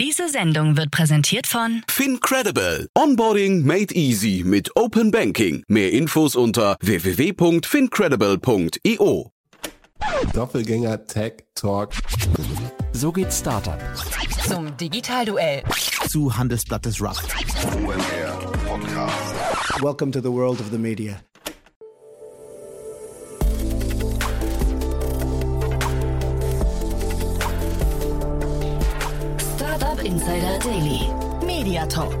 Diese Sendung wird präsentiert von FinCredible. Onboarding made easy mit Open Banking. Mehr Infos unter www.fincredible.io. Doppelgänger Tech Talk. So geht Startup. zum Digitalduell. Zu Handelsblattes Rust. Welcome to the world of the media. Insider Daily. Media Talk.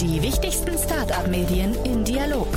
Die wichtigsten Startup-Medien im Dialog.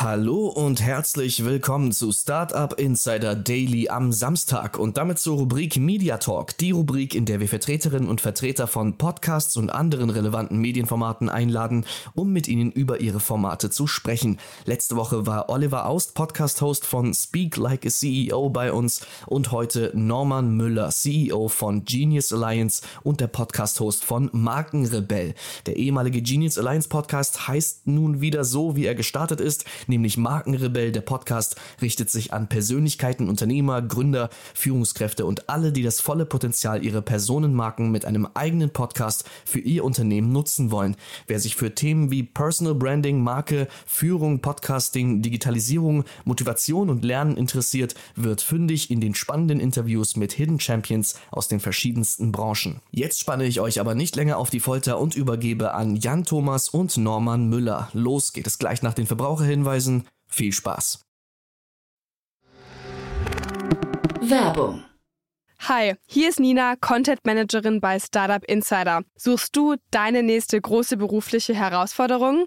Hallo und herzlich willkommen zu Startup Insider Daily am Samstag und damit zur Rubrik Media Talk, die Rubrik, in der wir Vertreterinnen und Vertreter von Podcasts und anderen relevanten Medienformaten einladen, um mit ihnen über ihre Formate zu sprechen. Letzte Woche war Oliver Aust, Podcast-Host von Speak Like a CEO bei uns und heute Norman Müller, CEO von Genius Alliance und der Podcast-Host von Markenrebell. Der ehemalige Genius Alliance Podcast heißt nun wieder so, wie er gestartet ist, nämlich Markenrebell. Der Podcast richtet sich an Persönlichkeiten, Unternehmer, Gründer, Führungskräfte und alle, die das volle Potenzial ihrer Personenmarken mit einem eigenen Podcast für ihr Unternehmen nutzen wollen. Wer sich für Themen wie Personal Branding, Marke, Führung, Podcasting, Digitalisierung, Motivation und Lernen interessiert, wird fündig in den spannenden Interviews mit Hidden Champions aus den verschiedensten Branchen. Jetzt spanne ich euch aber nicht länger auf die Folter und übergebe an Jan Thomas und Norman Müller. Los geht es gleich nach den Verbraucherhinweisen. Viel Spaß. Werbung. Hi, hier ist Nina, Content Managerin bei Startup Insider. Suchst du deine nächste große berufliche Herausforderung?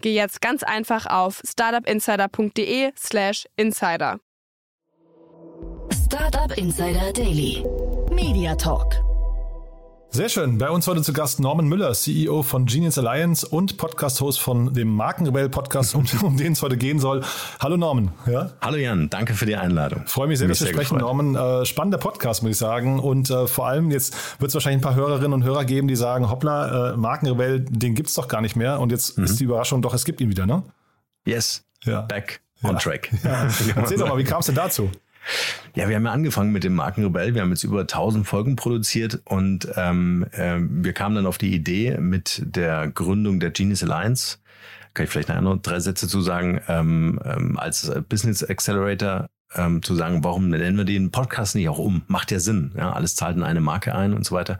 geh jetzt ganz einfach auf startupinsider.de/slash insider. Startup Insider Daily. Media Talk. Sehr schön. Bei uns heute zu Gast Norman Müller, CEO von Genius Alliance und Podcast-Host von dem Markenrebell Podcast, um, um den es heute gehen soll. Hallo Norman. Ja? Hallo Jan, danke für die Einladung. Freue mich sehr, dass wir sprechen, gefreut. Norman. Äh, spannender Podcast, muss ich sagen. Und äh, vor allem jetzt wird es wahrscheinlich ein paar Hörerinnen und Hörer geben, die sagen, hoppla, äh, Markenrebell, den gibt's doch gar nicht mehr. Und jetzt mhm. ist die Überraschung, doch, es gibt ihn wieder, ne? Yes, ja. back on ja. track. Ja. Erzähl doch mal, wie kam es denn dazu? Ja, wir haben ja angefangen mit dem Markenrebell. Wir haben jetzt über 1000 Folgen produziert und ähm, äh, wir kamen dann auf die Idee mit der Gründung der Genius Alliance. Kann ich vielleicht nachher noch drei Sätze zu sagen, ähm, ähm, als Business Accelerator ähm, zu sagen, warum nennen wir den Podcast nicht auch um? Macht ja Sinn. Ja, alles zahlt in eine Marke ein und so weiter.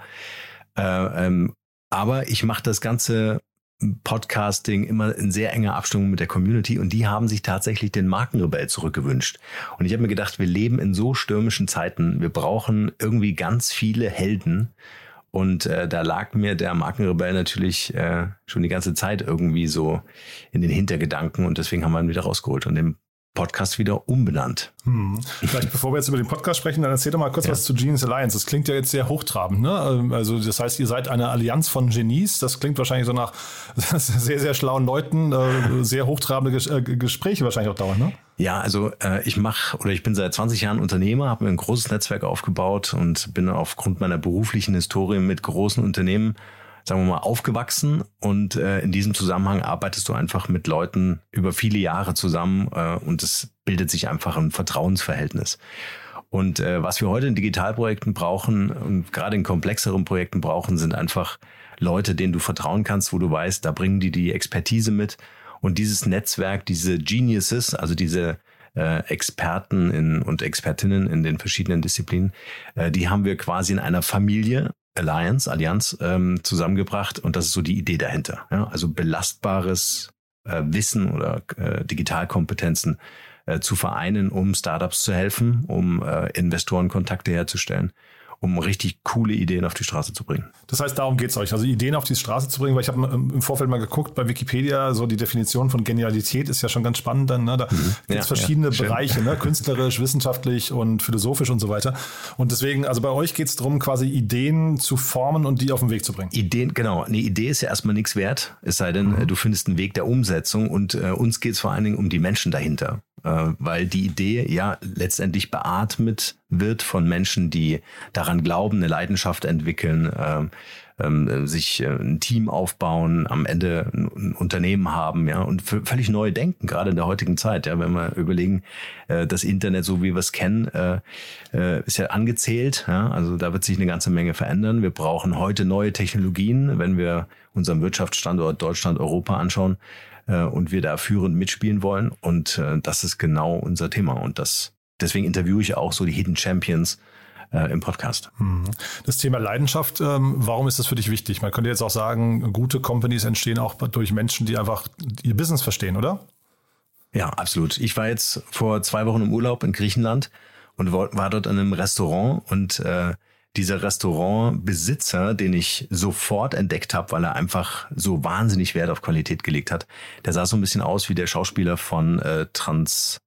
Äh, ähm, aber ich mache das Ganze Podcasting immer in sehr enger Abstimmung mit der Community und die haben sich tatsächlich den Markenrebell zurückgewünscht. Und ich habe mir gedacht, wir leben in so stürmischen Zeiten, wir brauchen irgendwie ganz viele Helden. Und äh, da lag mir der Markenrebell natürlich äh, schon die ganze Zeit irgendwie so in den Hintergedanken und deswegen haben wir ihn wieder rausgeholt und den Podcast wieder umbenannt. Hm. Vielleicht bevor wir jetzt über den Podcast sprechen, dann erzähl doch mal kurz ja. was zu Genius Alliance. Das klingt ja jetzt sehr hochtrabend, ne? Ähm, also das heißt, ihr seid eine Allianz von Genies. Das klingt wahrscheinlich so nach sehr, sehr schlauen Leuten, äh, sehr hochtrabende äh, Gespräche wahrscheinlich auch dauern, ne? Ja, also äh, ich mache oder ich bin seit 20 Jahren Unternehmer, habe mir ein großes Netzwerk aufgebaut und bin aufgrund meiner beruflichen Historie mit großen Unternehmen sagen wir mal, aufgewachsen und äh, in diesem Zusammenhang arbeitest du einfach mit Leuten über viele Jahre zusammen äh, und es bildet sich einfach ein Vertrauensverhältnis. Und äh, was wir heute in Digitalprojekten brauchen und gerade in komplexeren Projekten brauchen, sind einfach Leute, denen du vertrauen kannst, wo du weißt, da bringen die die Expertise mit. Und dieses Netzwerk, diese Geniuses, also diese äh, Experten in, und Expertinnen in den verschiedenen Disziplinen, äh, die haben wir quasi in einer Familie Alliance, Allianz ähm, zusammengebracht und das ist so die Idee dahinter. Ja? Also belastbares äh, Wissen oder äh, Digitalkompetenzen äh, zu vereinen, um Startups zu helfen, um äh, Investorenkontakte herzustellen um richtig coole Ideen auf die Straße zu bringen. Das heißt, darum geht es euch, also Ideen auf die Straße zu bringen, weil ich habe im Vorfeld mal geguckt bei Wikipedia, so die Definition von Genialität ist ja schon ganz spannend dann. Ne? Da mhm. gibt es ja, verschiedene ja, Bereiche, ne? künstlerisch, wissenschaftlich und philosophisch und so weiter. Und deswegen, also bei euch geht es darum, quasi Ideen zu formen und die auf den Weg zu bringen. Ideen, genau. Eine Idee ist ja erstmal nichts wert, es sei denn, mhm. du findest einen Weg der Umsetzung und äh, uns geht es vor allen Dingen um die Menschen dahinter äh, weil die Idee ja letztendlich beatmet wird von Menschen, die daran glauben, eine Leidenschaft entwickeln, äh, äh, sich äh, ein Team aufbauen, am Ende ein Unternehmen haben, ja, und völlig neu denken, gerade in der heutigen Zeit, ja, wenn wir überlegen, äh, das Internet, so wie wir es kennen, äh, äh, ist ja angezählt, ja, also da wird sich eine ganze Menge verändern. Wir brauchen heute neue Technologien, wenn wir unseren Wirtschaftsstandort Deutschland, Europa anschauen, äh, und wir da führend mitspielen wollen. Und äh, das ist genau unser Thema. Und das, deswegen interviewe ich auch so die Hidden Champions äh, im Podcast. Mhm. Das Thema Leidenschaft, ähm, warum ist das für dich wichtig? Man könnte jetzt auch sagen, gute Companies entstehen auch durch Menschen, die einfach ihr Business verstehen, oder? Ja, absolut. Ich war jetzt vor zwei Wochen im Urlaub in Griechenland und war dort in einem Restaurant und äh, dieser Restaurantbesitzer, den ich sofort entdeckt habe, weil er einfach so wahnsinnig Wert auf Qualität gelegt hat, der sah so ein bisschen aus wie der Schauspieler von äh, Trans,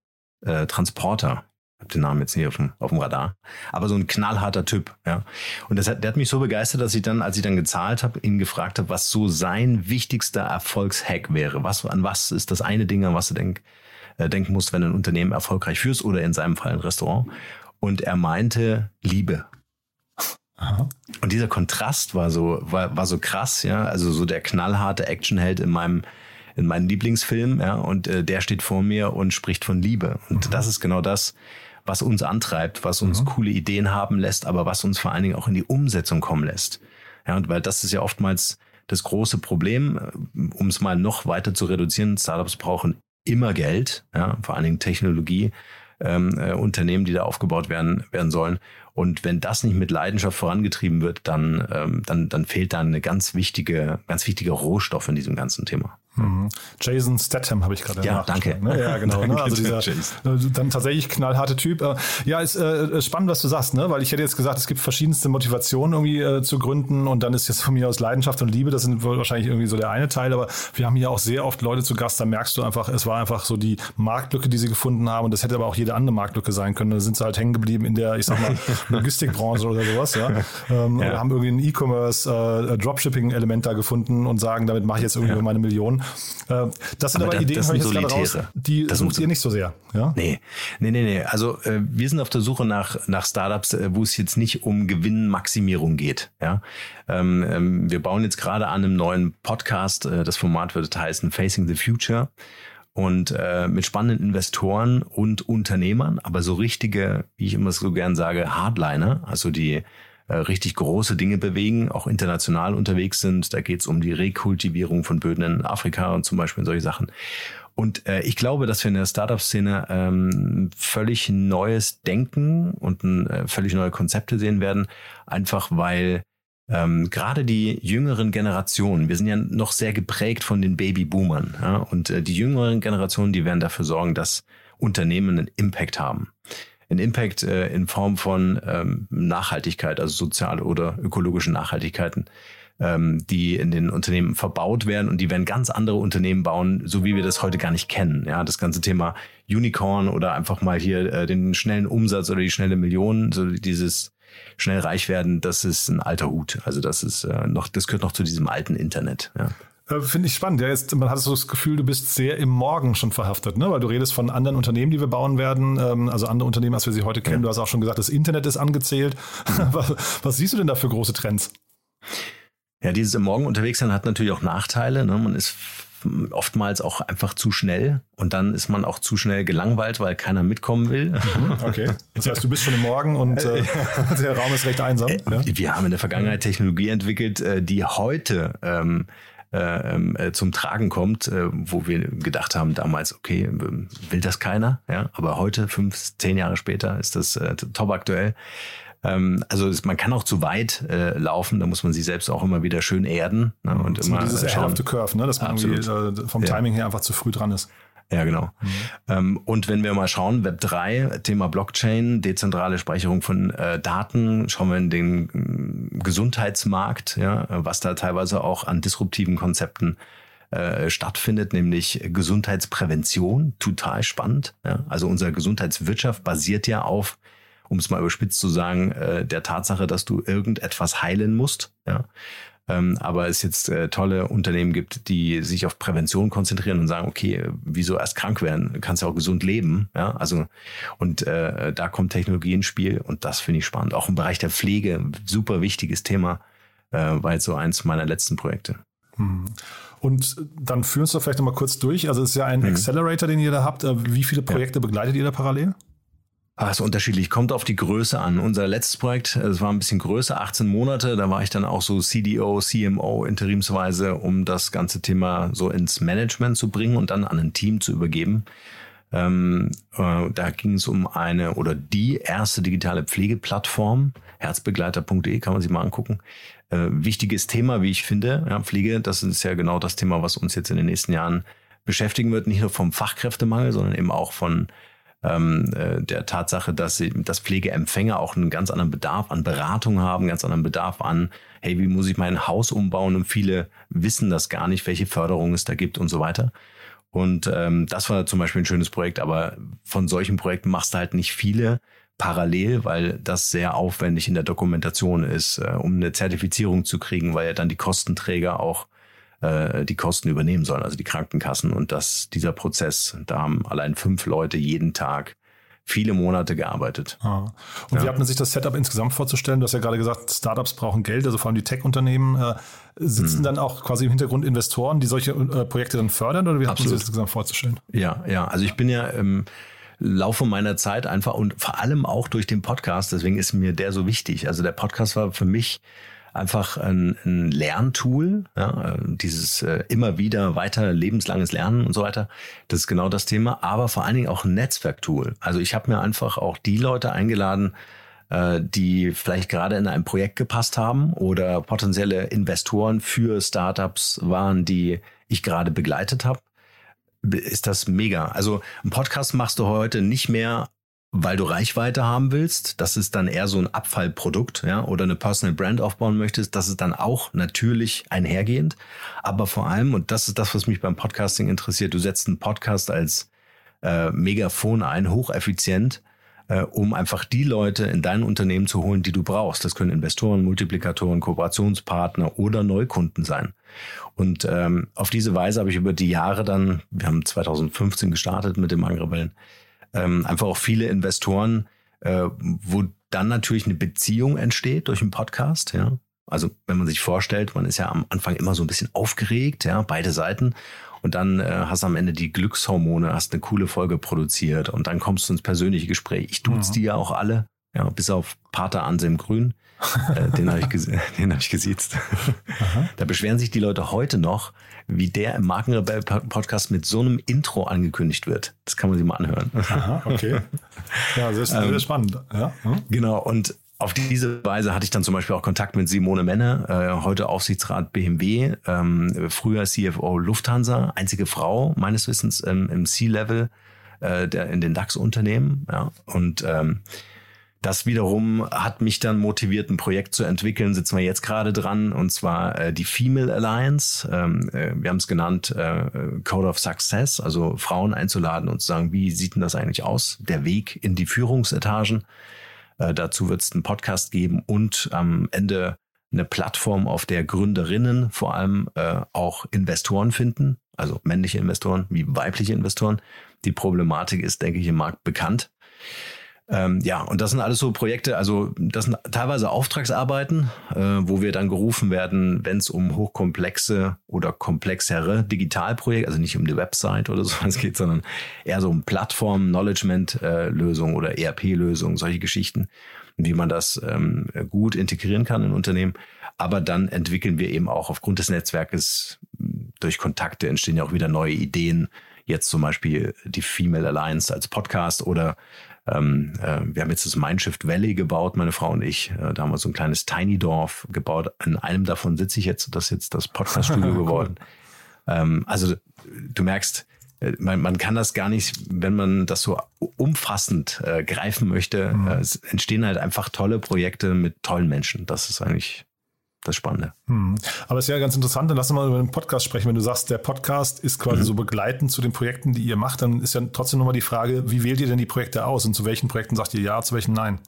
äh, Transporter. Ich habe den Namen jetzt nicht auf dem, auf dem Radar. Aber so ein knallharter Typ, ja. Und das hat, der hat mich so begeistert, dass ich dann, als ich dann gezahlt habe, ihn gefragt habe, was so sein wichtigster Erfolgshack wäre. Was, an was ist das eine Ding, an was du denk, äh, denken musst, wenn du ein Unternehmen erfolgreich führst oder in seinem Fall ein Restaurant. Und er meinte Liebe. Aha. Und dieser Kontrast war so, war, war so krass, ja. Also so der knallharte Actionheld in meinem, in meinem Lieblingsfilm, ja. Und äh, der steht vor mir und spricht von Liebe. Und mhm. das ist genau das, was uns antreibt, was uns mhm. coole Ideen haben lässt, aber was uns vor allen Dingen auch in die Umsetzung kommen lässt. Ja, und weil das ist ja oftmals das große Problem, äh, um es mal noch weiter zu reduzieren. Startups brauchen immer Geld, ja, vor allen Dingen Technologie ähm, äh, Unternehmen, die da aufgebaut werden, werden sollen. Und wenn das nicht mit Leidenschaft vorangetrieben wird, dann, ähm, dann, dann fehlt da eine ganz wichtige, ganz wichtige Rohstoff in diesem ganzen Thema. Mhm. Jason Statham habe ich gerade Ja, danke. Ne? Ja, genau. Ne? danke, ne? Also dieser äh, dann tatsächlich knallharte Typ. Äh, ja, ist äh, spannend, was du sagst, ne? Weil ich hätte jetzt gesagt, es gibt verschiedenste Motivationen irgendwie äh, zu gründen und dann ist jetzt von mir aus Leidenschaft und Liebe, das sind wahrscheinlich irgendwie so der eine Teil, aber wir haben hier auch sehr oft Leute zu Gast, da merkst du einfach, es war einfach so die Marktlücke, die sie gefunden haben und das hätte aber auch jede andere Marktlücke sein können. Da sind sie halt hängen geblieben in der, ich sag mal, Logistikbranche oder sowas, ja. Ähm, ja. Oder haben irgendwie ein E-Commerce, äh, Dropshipping-Element da gefunden und sagen, damit mache ich jetzt irgendwie ja. meine Millionen. Äh, das sind aber, aber Ideen, höre ich jetzt gerade raus, die das sucht ihr nicht so sehr. Ja? Nee, nee, nee, nee. Also äh, wir sind auf der Suche nach, nach Startups, äh, wo es jetzt nicht um Gewinnmaximierung geht. Ja? Ähm, ähm, wir bauen jetzt gerade an einem neuen Podcast. Äh, das Format wird heißen Facing the Future und äh, mit spannenden Investoren und Unternehmern, aber so richtige, wie ich immer so gern sage, Hardliner, also die richtig große Dinge bewegen, auch international unterwegs sind. Da geht es um die Rekultivierung von Böden in Afrika und zum Beispiel solche Sachen. Und äh, ich glaube, dass wir in der Startup-Szene ähm, völlig neues Denken und äh, völlig neue Konzepte sehen werden, einfach weil ähm, gerade die jüngeren Generationen, wir sind ja noch sehr geprägt von den Babyboomern, ja, und äh, die jüngeren Generationen, die werden dafür sorgen, dass Unternehmen einen Impact haben einen Impact äh, in Form von ähm, Nachhaltigkeit, also soziale oder ökologische Nachhaltigkeiten, ähm, die in den Unternehmen verbaut werden und die werden ganz andere Unternehmen bauen, so wie wir das heute gar nicht kennen. Ja, das ganze Thema Unicorn oder einfach mal hier äh, den schnellen Umsatz oder die schnelle Million, so dieses schnell reich werden, das ist ein alter Hut. Also das ist äh, noch, das gehört noch zu diesem alten Internet. Ja. Äh, Finde ich spannend. Ja, jetzt, man hat so das Gefühl, du bist sehr im Morgen schon verhaftet, ne? weil du redest von anderen Unternehmen, die wir bauen werden, ähm, also andere Unternehmen, als wir sie heute kennen. Ja. Du hast auch schon gesagt, das Internet ist angezählt. Mhm. was, was, siehst du denn da für große Trends? Ja, dieses im Morgen unterwegs sein hat natürlich auch Nachteile. Ne? Man ist oftmals auch einfach zu schnell und dann ist man auch zu schnell gelangweilt, weil keiner mitkommen will. Mhm, okay. Das heißt, du bist schon im Morgen und äh, der Raum ist recht einsam. Äh, ja? Wir haben in der Vergangenheit Technologie entwickelt, äh, die heute ähm, äh, ähm, äh, zum Tragen kommt, äh, wo wir gedacht haben damals, okay, will das keiner, ja, aber heute, fünf, zehn Jahre später, ist das äh, top aktuell. Ähm, also man kann auch zu weit äh, laufen, da muss man sich selbst auch immer wieder schön erden ne, und so immer dieses schauen. Ahead of the Curve, ne, dass man irgendwie, äh, vom ja. Timing her einfach zu früh dran ist. Ja, genau. Mhm. Ähm, und wenn wir mal schauen, Web 3, Thema Blockchain, dezentrale Speicherung von äh, Daten, schauen wir in den äh, Gesundheitsmarkt, ja, was da teilweise auch an disruptiven Konzepten äh, stattfindet, nämlich Gesundheitsprävention, total spannend. Ja. Also unsere Gesundheitswirtschaft basiert ja auf, um es mal überspitzt zu sagen, äh, der Tatsache, dass du irgendetwas heilen musst. Ja ähm, aber es jetzt äh, tolle Unternehmen gibt, die sich auf Prävention konzentrieren und sagen, okay, wieso erst krank werden? Du kannst ja auch gesund leben. Ja, also und äh, da kommt Technologie ins Spiel und das finde ich spannend. Auch im Bereich der Pflege, super wichtiges Thema, äh, war jetzt so eins meiner letzten Projekte. Hm. Und dann führen doch vielleicht noch mal kurz durch. Also es ist ja ein mhm. Accelerator, den ihr da habt. Äh, wie viele Projekte ja. begleitet ihr da parallel? Ah, ist unterschiedlich, kommt auf die Größe an. Unser letztes Projekt, das war ein bisschen größer, 18 Monate, da war ich dann auch so CDO, CMO interimsweise, um das ganze Thema so ins Management zu bringen und dann an ein Team zu übergeben. Ähm, äh, da ging es um eine oder die erste digitale Pflegeplattform, herzbegleiter.de, kann man sich mal angucken. Äh, wichtiges Thema, wie ich finde, ja, Pflege, das ist ja genau das Thema, was uns jetzt in den nächsten Jahren beschäftigen wird, nicht nur vom Fachkräftemangel, sondern eben auch von ähm, äh, der Tatsache, dass, sie, dass Pflegeempfänger auch einen ganz anderen Bedarf an Beratung haben, ganz anderen Bedarf an, hey, wie muss ich mein Haus umbauen? Und viele wissen das gar nicht, welche Förderung es da gibt und so weiter. Und ähm, das war zum Beispiel ein schönes Projekt, aber von solchen Projekten machst du halt nicht viele parallel, weil das sehr aufwendig in der Dokumentation ist, äh, um eine Zertifizierung zu kriegen, weil ja dann die Kostenträger auch äh, die Kosten übernehmen sollen, also die Krankenkassen. Und dass dieser Prozess, da haben allein fünf Leute jeden Tag viele Monate gearbeitet. Ah. Und ja. wie hat man sich das Setup insgesamt vorzustellen? Du hast ja gerade gesagt, Startups brauchen Geld, also vor allem die Tech-Unternehmen. Äh, sitzen hm. dann auch quasi im Hintergrund Investoren, die solche äh, Projekte dann fördern oder wie hat man sich das insgesamt vorzustellen? Ja, ja, also ich bin ja im Laufe meiner Zeit einfach und vor allem auch durch den Podcast, deswegen ist mir der so wichtig. Also der Podcast war für mich einfach ein, ein Lerntool, ja, dieses äh, immer wieder weiter lebenslanges Lernen und so weiter. Das ist genau das Thema, aber vor allen Dingen auch ein Netzwerktool. Also ich habe mir einfach auch die Leute eingeladen, äh, die vielleicht gerade in einem Projekt gepasst haben oder potenzielle Investoren für Startups waren, die ich gerade begleitet habe ist das mega. Also ein Podcast machst du heute nicht mehr weil du Reichweite haben willst, das ist dann eher so ein Abfallprodukt, ja, oder eine Personal Brand aufbauen möchtest, das ist dann auch natürlich einhergehend. Aber vor allem, und das ist das, was mich beim Podcasting interessiert, du setzt einen Podcast als äh, Megafon ein, hocheffizient, äh, um einfach die Leute in dein Unternehmen zu holen, die du brauchst. Das können Investoren, Multiplikatoren, Kooperationspartner oder Neukunden sein. Und ähm, auf diese Weise habe ich über die Jahre dann, wir haben 2015 gestartet mit dem Angrebellen, ähm, einfach auch viele Investoren, äh, wo dann natürlich eine Beziehung entsteht durch einen Podcast, ja. Also wenn man sich vorstellt, man ist ja am Anfang immer so ein bisschen aufgeregt, ja, beide Seiten. Und dann äh, hast du am Ende die Glückshormone, hast eine coole Folge produziert und dann kommst du ins persönliche Gespräch. Ich tut's mhm. die ja auch alle, ja, bis auf Pater Anselm Grün. Äh, den habe ich, den hab ich gesiezt. da beschweren sich die Leute heute noch, wie der im Markenrebell-Podcast mit so einem Intro angekündigt wird. Das kann man sich mal anhören. Aha, okay. Ja, sehr, sehr ähm, spannend. Ja. Hm? Genau, und auf diese Weise hatte ich dann zum Beispiel auch Kontakt mit Simone Menne, äh, heute Aufsichtsrat BMW, ähm, früher CFO Lufthansa, einzige Frau meines Wissens ähm, im C-Level äh, in den DAX-Unternehmen. Ja. Und ähm, das wiederum hat mich dann motiviert, ein Projekt zu entwickeln, sitzen wir jetzt gerade dran, und zwar äh, die Female Alliance. Ähm, äh, wir haben es genannt äh, Code of Success, also Frauen einzuladen und zu sagen, wie sieht denn das eigentlich aus? Der Weg in die Führungsetagen. Äh, dazu wird es einen Podcast geben und am Ende eine Plattform, auf der Gründerinnen vor allem äh, auch Investoren finden, also männliche Investoren wie weibliche Investoren. Die Problematik ist, denke ich, im Markt bekannt. Ähm, ja, und das sind alles so Projekte, also das sind teilweise Auftragsarbeiten, äh, wo wir dann gerufen werden, wenn es um hochkomplexe oder komplexere Digitalprojekte, also nicht um die Website oder so was geht, sondern eher so um Plattform, Knowledgement-Lösungen oder ERP-Lösungen, solche Geschichten, wie man das ähm, gut integrieren kann in Unternehmen. Aber dann entwickeln wir eben auch aufgrund des Netzwerkes durch Kontakte entstehen ja auch wieder neue Ideen. Jetzt zum Beispiel die Female Alliance als Podcast oder ähm, äh, wir haben jetzt das Mindshift Valley gebaut, meine Frau und ich. Äh, da haben wir so ein kleines Tiny Dorf gebaut. In einem davon sitze ich jetzt. Das ist jetzt das Podcast-Studio geworden. Ähm, also du merkst, äh, man, man kann das gar nicht, wenn man das so umfassend äh, greifen möchte, mhm. äh, es entstehen halt einfach tolle Projekte mit tollen Menschen. Das ist eigentlich das Spannende. Hm. Aber es ist ja ganz interessant, dann lass uns mal über den Podcast sprechen. Wenn du sagst, der Podcast ist quasi mhm. so begleitend zu den Projekten, die ihr macht, dann ist ja trotzdem nochmal die Frage, wie wählt ihr denn die Projekte aus und zu welchen Projekten sagt ihr ja, zu welchen nein?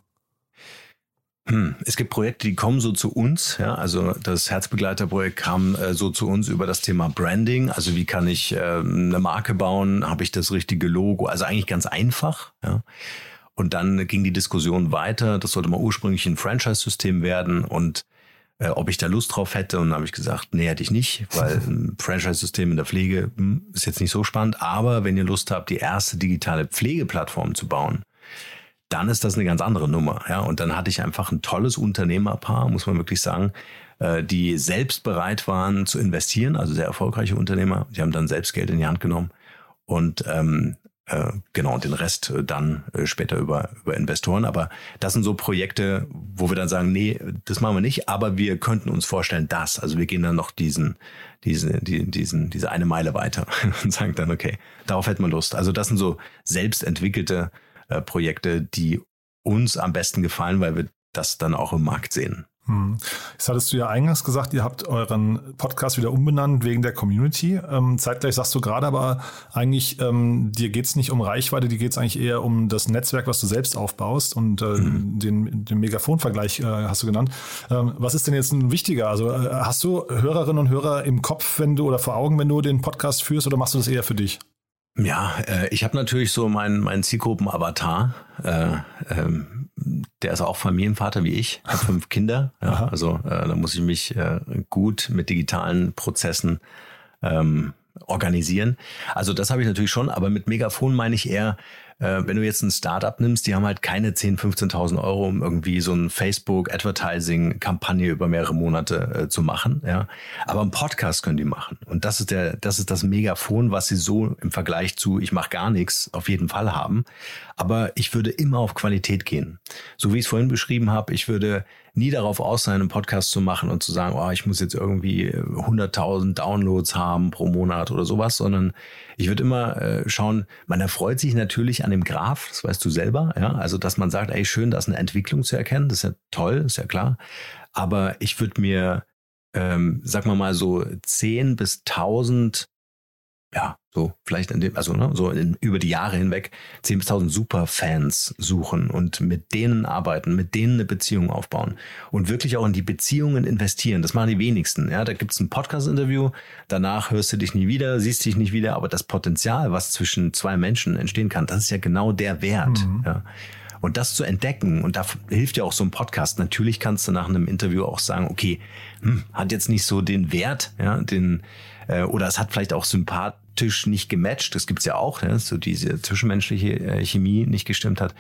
Hm. Es gibt Projekte, die kommen so zu uns. Ja, also das Herzbegleiterprojekt kam äh, so zu uns über das Thema Branding. Also wie kann ich äh, eine Marke bauen? Habe ich das richtige Logo? Also eigentlich ganz einfach. Ja. Und dann ging die Diskussion weiter. Das sollte mal ursprünglich ein Franchise-System werden und äh, ob ich da Lust drauf hätte. Und dann habe ich gesagt, nee, hätte ich nicht, weil ein Franchise-System in der Pflege hm, ist jetzt nicht so spannend. Aber wenn ihr Lust habt, die erste digitale Pflegeplattform zu bauen, dann ist das eine ganz andere Nummer. Ja, und dann hatte ich einfach ein tolles Unternehmerpaar, muss man wirklich sagen, äh, die selbst bereit waren zu investieren, also sehr erfolgreiche Unternehmer. Die haben dann selbst Geld in die Hand genommen und ähm, äh, genau den Rest äh, dann äh, später über über Investoren. Aber das sind so Projekte, wo wir dann sagen, nee, das machen wir nicht, aber wir könnten uns vorstellen, das. Also wir gehen dann noch diesen diesen die, diesen diese eine Meile weiter und sagen dann, okay, darauf hätten wir Lust. Also das sind so selbst entwickelte äh, Projekte, die uns am besten gefallen, weil wir das dann auch im Markt sehen. Hm. Jetzt hattest du ja eingangs gesagt, ihr habt euren Podcast wieder umbenannt wegen der Community. Ähm, zeitgleich sagst du gerade aber eigentlich, ähm, dir geht es nicht um Reichweite, dir geht es eigentlich eher um das Netzwerk, was du selbst aufbaust und äh, mhm. den, den Megafon-Vergleich äh, hast du genannt. Ähm, was ist denn jetzt ein wichtiger? Also äh, hast du Hörerinnen und Hörer im Kopf, wenn du oder vor Augen, wenn du den Podcast führst oder machst du das eher für dich? Ja, äh, ich habe natürlich so meinen mein Zielgruppen-Avatar. Äh, ähm, der ist auch Familienvater wie ich, hat fünf Kinder. Ja, also äh, da muss ich mich äh, gut mit digitalen Prozessen ähm, organisieren. Also das habe ich natürlich schon, aber mit Megafon meine ich eher äh, wenn du jetzt ein Startup nimmst, die haben halt keine 10.000, 15.000 Euro, um irgendwie so ein Facebook-Advertising-Kampagne über mehrere Monate äh, zu machen. Ja, aber einen Podcast können die machen. Und das ist der, das ist das Megafon, was sie so im Vergleich zu ich mache gar nichts auf jeden Fall haben. Aber ich würde immer auf Qualität gehen. So wie ich es vorhin beschrieben habe, ich würde nie darauf aus sein, einen Podcast zu machen und zu sagen, oh, ich muss jetzt irgendwie 100.000 Downloads haben pro Monat oder sowas, sondern ich würde immer äh, schauen, man erfreut sich natürlich an dem Graph, das weißt du selber, ja, also dass man sagt, ey, schön, da ist eine Entwicklung zu erkennen, das ist ja toll, ist ja klar, aber ich würde mir, ähm, sag mal mal so 10 bis 1000 ja, so vielleicht in dem, also ne, so in, über die Jahre hinweg 10.000 bis 1000 Superfans suchen und mit denen arbeiten, mit denen eine Beziehung aufbauen und wirklich auch in die Beziehungen investieren. Das machen die wenigsten. Ja, da gibt's ein Podcast-Interview, danach hörst du dich nie wieder, siehst dich nicht wieder, aber das Potenzial, was zwischen zwei Menschen entstehen kann, das ist ja genau der Wert. Mhm. Ja. Und das zu entdecken, und da hilft ja auch so ein Podcast. Natürlich kannst du nach einem Interview auch sagen, okay, hm, hat jetzt nicht so den Wert, ja, den, äh, oder es hat vielleicht auch sympathisch nicht gematcht. Das gibt's ja auch, ne? so diese zwischenmenschliche äh, Chemie nicht gestimmt hat.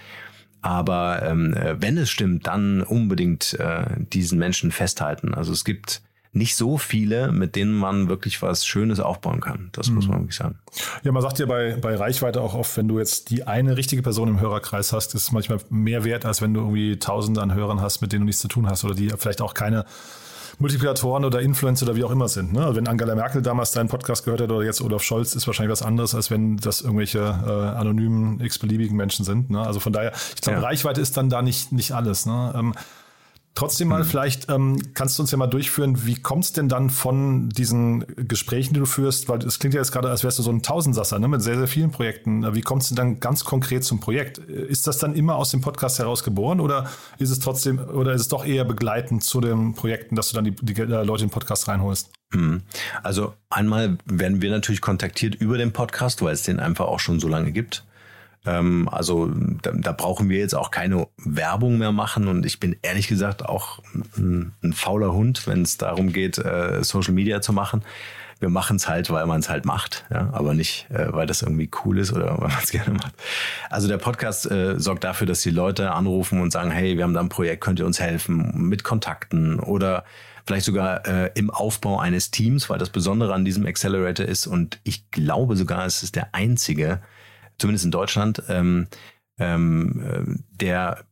Aber ähm, äh, wenn es stimmt, dann unbedingt äh, diesen Menschen festhalten. Also es gibt nicht so viele, mit denen man wirklich was Schönes aufbauen kann. Das mhm. muss man wirklich sagen. Ja, man sagt ja bei, bei Reichweite auch oft, wenn du jetzt die eine richtige Person im Hörerkreis hast, ist manchmal mehr wert, als wenn du irgendwie Tausende an Hörern hast, mit denen du nichts zu tun hast oder die vielleicht auch keine Multiplikatoren oder Influencer oder wie auch immer sind. Ne? Also wenn Angela Merkel damals deinen Podcast gehört hat oder jetzt Olaf Scholz, ist wahrscheinlich was anderes, als wenn das irgendwelche äh, anonymen, x-beliebigen Menschen sind. Ne? Also von daher, ich glaube, ja. Reichweite ist dann da nicht, nicht alles. Ne? Ähm, Trotzdem mal, mhm. vielleicht ähm, kannst du uns ja mal durchführen, wie kommt es denn dann von diesen Gesprächen, die du führst, weil es klingt ja jetzt gerade, als wärst du so ein Tausendsasser ne, mit sehr, sehr vielen Projekten. Wie kommt es denn dann ganz konkret zum Projekt? Ist das dann immer aus dem Podcast heraus geboren oder ist es trotzdem, oder ist es doch eher begleitend zu den Projekten, dass du dann die, die Leute in den Podcast reinholst? Mhm. Also einmal werden wir natürlich kontaktiert über den Podcast, weil es den einfach auch schon so lange gibt. Ähm, also da, da, brauchen wir jetzt auch keine Werbung mehr machen und ich bin ehrlich gesagt auch ein, ein fauler Hund, wenn es darum geht, äh, Social Media zu machen. Wir machen es halt, weil man es halt macht, ja, aber nicht, äh, weil das irgendwie cool ist oder weil man es gerne macht. Also der Podcast äh, sorgt dafür, dass die Leute anrufen und sagen, hey, wir haben da ein Projekt, könnt ihr uns helfen mit Kontakten oder vielleicht sogar äh, im Aufbau eines Teams, weil das Besondere an diesem Accelerator ist und ich glaube sogar, es ist der einzige, zumindest in Deutschland, ähm, ähm, äh, der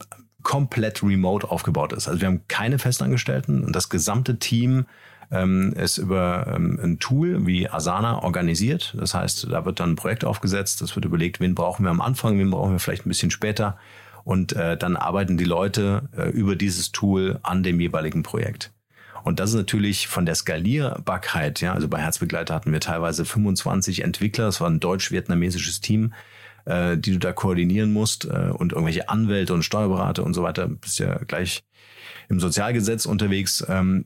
komplett remote aufgebaut ist. Also wir haben keine Festangestellten und das gesamte Team ähm, ist über ähm, ein Tool wie Asana organisiert. Das heißt, da wird dann ein Projekt aufgesetzt, das wird überlegt, wen brauchen wir am Anfang, wen brauchen wir vielleicht ein bisschen später. Und äh, dann arbeiten die Leute äh, über dieses Tool an dem jeweiligen Projekt. Und das ist natürlich von der Skalierbarkeit, ja, also bei Herzbegleiter hatten wir teilweise 25 Entwickler, das war ein deutsch-vietnamesisches Team, äh, die du da koordinieren musst äh, und irgendwelche Anwälte und Steuerberater und so weiter, bist ja gleich im Sozialgesetz unterwegs. Ähm,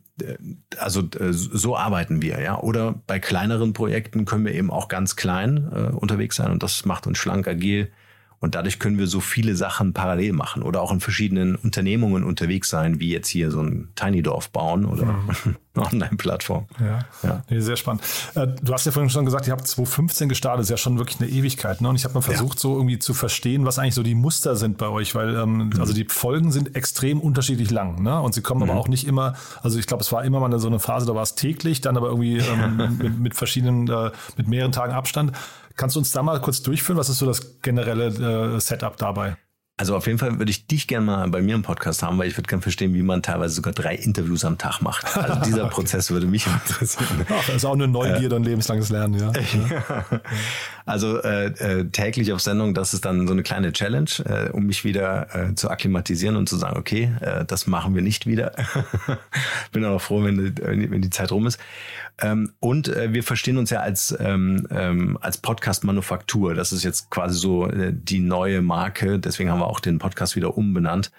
also äh, so arbeiten wir, ja. Oder bei kleineren Projekten können wir eben auch ganz klein äh, unterwegs sein und das macht uns schlank, agil und dadurch können wir so viele Sachen parallel machen oder auch in verschiedenen Unternehmungen unterwegs sein, wie jetzt hier so ein Tiny Dorf bauen oder mhm. eine Online-Plattform. Ja, ja. Nee, sehr spannend. Äh, du hast ja vorhin schon gesagt, ihr habt 2015 gestartet, das ist ja schon wirklich eine Ewigkeit. Ne? Und ich habe mal versucht, ja. so irgendwie zu verstehen, was eigentlich so die Muster sind bei euch, weil ähm, mhm. also die Folgen sind extrem unterschiedlich lang. Ne? Und sie kommen mhm. aber auch nicht immer, also ich glaube, es war immer mal so eine Phase, da war es täglich, dann aber irgendwie ähm, mit, mit, verschiedenen, äh, mit mehreren Tagen Abstand. Kannst du uns da mal kurz durchführen? Was ist so das generelle äh, Setup dabei? Also auf jeden Fall würde ich dich gerne mal bei mir im Podcast haben, weil ich würde gerne verstehen, wie man teilweise sogar drei Interviews am Tag macht. Also dieser okay. Prozess würde mich interessieren. Ach, das ist auch eine Neugierde äh, und lebenslanges Lernen, ja. ja. Also äh, äh, täglich auf Sendung, das ist dann so eine kleine Challenge, äh, um mich wieder äh, zu akklimatisieren und zu sagen, okay, äh, das machen wir nicht wieder. Bin auch froh, wenn, wenn die Zeit rum ist. Ähm, und äh, wir verstehen uns ja als, ähm, ähm, als Podcast-Manufaktur. Das ist jetzt quasi so äh, die neue Marke. Deswegen haben wir auch den Podcast wieder umbenannt,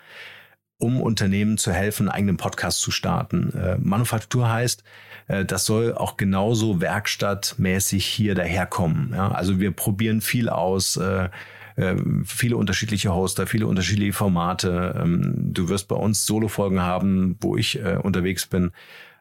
um Unternehmen zu helfen, einen eigenen Podcast zu starten. Äh, Manufaktur heißt, äh, das soll auch genauso werkstattmäßig hier daherkommen. Ja? Also wir probieren viel aus. Äh, äh viele unterschiedliche Hoster, viele unterschiedliche Formate. Ähm, du wirst bei uns Solo-Folgen haben, wo ich äh, unterwegs bin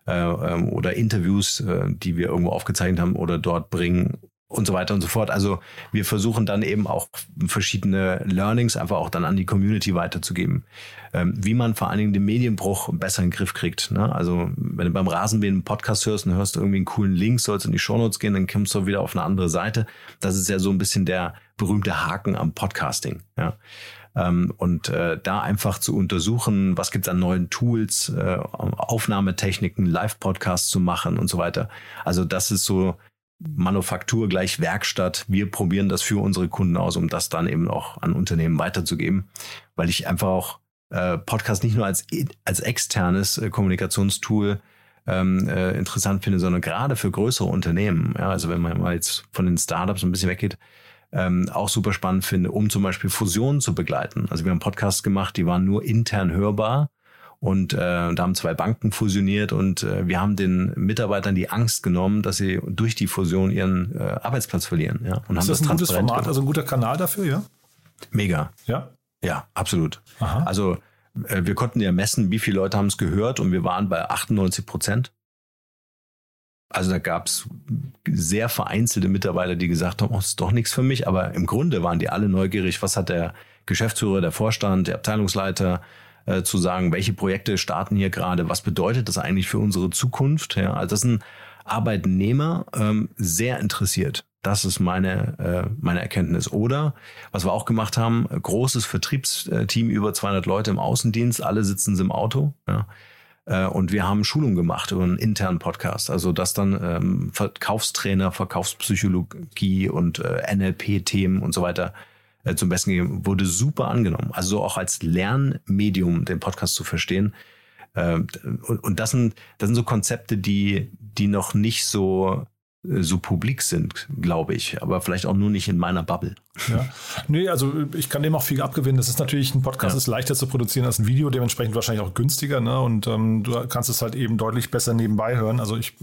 äh, ähm, oder Interviews, die wir irgendwo aufgezeichnet haben oder dort bringen und so weiter und so fort. Also wir versuchen dann eben auch verschiedene Learnings einfach auch dann an die Community weiterzugeben. Ähm, wie man vor allen Dingen den Medienbruch besser in den Griff kriegt. Ne? Also wenn du beim Rasenmähen einen Podcast hörst und hörst irgendwie einen coolen Link, sollst in die Shownotes gehen, dann kommst du wieder auf eine andere Seite. Das ist ja so ein bisschen der berühmte Haken am Podcasting. Ja? Ähm, und äh, da einfach zu untersuchen, was gibt's an neuen Tools, äh, Aufnahmetechniken, Live-Podcasts zu machen und so weiter. Also das ist so Manufaktur gleich Werkstatt. Wir probieren das für unsere Kunden aus, um das dann eben auch an Unternehmen weiterzugeben, weil ich einfach auch äh, Podcast nicht nur als, als externes äh, Kommunikationstool ähm, äh, interessant finde, sondern gerade für größere Unternehmen. Ja, also wenn man mal jetzt von den Startups ein bisschen weggeht, ähm, auch super spannend finde, um zum Beispiel Fusionen zu begleiten. Also wir haben Podcasts gemacht, die waren nur intern hörbar und äh, da haben zwei Banken fusioniert und äh, wir haben den Mitarbeitern die Angst genommen, dass sie durch die Fusion ihren äh, Arbeitsplatz verlieren. Ja, und ist das, das ein gutes Format, gemacht. also ein guter Kanal dafür, ja? Mega. Ja? Ja, absolut. Aha. Also äh, wir konnten ja messen, wie viele Leute haben es gehört und wir waren bei 98 Prozent. Also da gab es sehr vereinzelte Mitarbeiter, die gesagt haben, oh, ist doch nichts für mich. Aber im Grunde waren die alle neugierig, was hat der Geschäftsführer, der Vorstand, der Abteilungsleiter äh, zu sagen, welche Projekte starten hier gerade, was bedeutet das eigentlich für unsere Zukunft. Ja, also das sind Arbeitnehmer ähm, sehr interessiert. Das ist meine, äh, meine Erkenntnis. Oder, was wir auch gemacht haben, großes Vertriebsteam, über 200 Leute im Außendienst, alle sitzen im Auto. Ja. Äh, und wir haben Schulungen gemacht über einen internen Podcast. Also das dann ähm, Verkaufstrainer, Verkaufspsychologie und äh, NLP-Themen und so weiter äh, zum Besten gegeben. Wurde super angenommen. Also auch als Lernmedium den Podcast zu verstehen. Äh, und, und das sind, das sind so Konzepte, die, die noch nicht so äh, so publik sind, glaube ich, aber vielleicht auch nur nicht in meiner Bubble. Ja. Nee, also ich kann dem auch viel abgewinnen. Das ist natürlich, ein Podcast ja. ist leichter zu produzieren als ein Video, dementsprechend wahrscheinlich auch günstiger, ne? Und ähm, du kannst es halt eben deutlich besser nebenbei hören. Also ich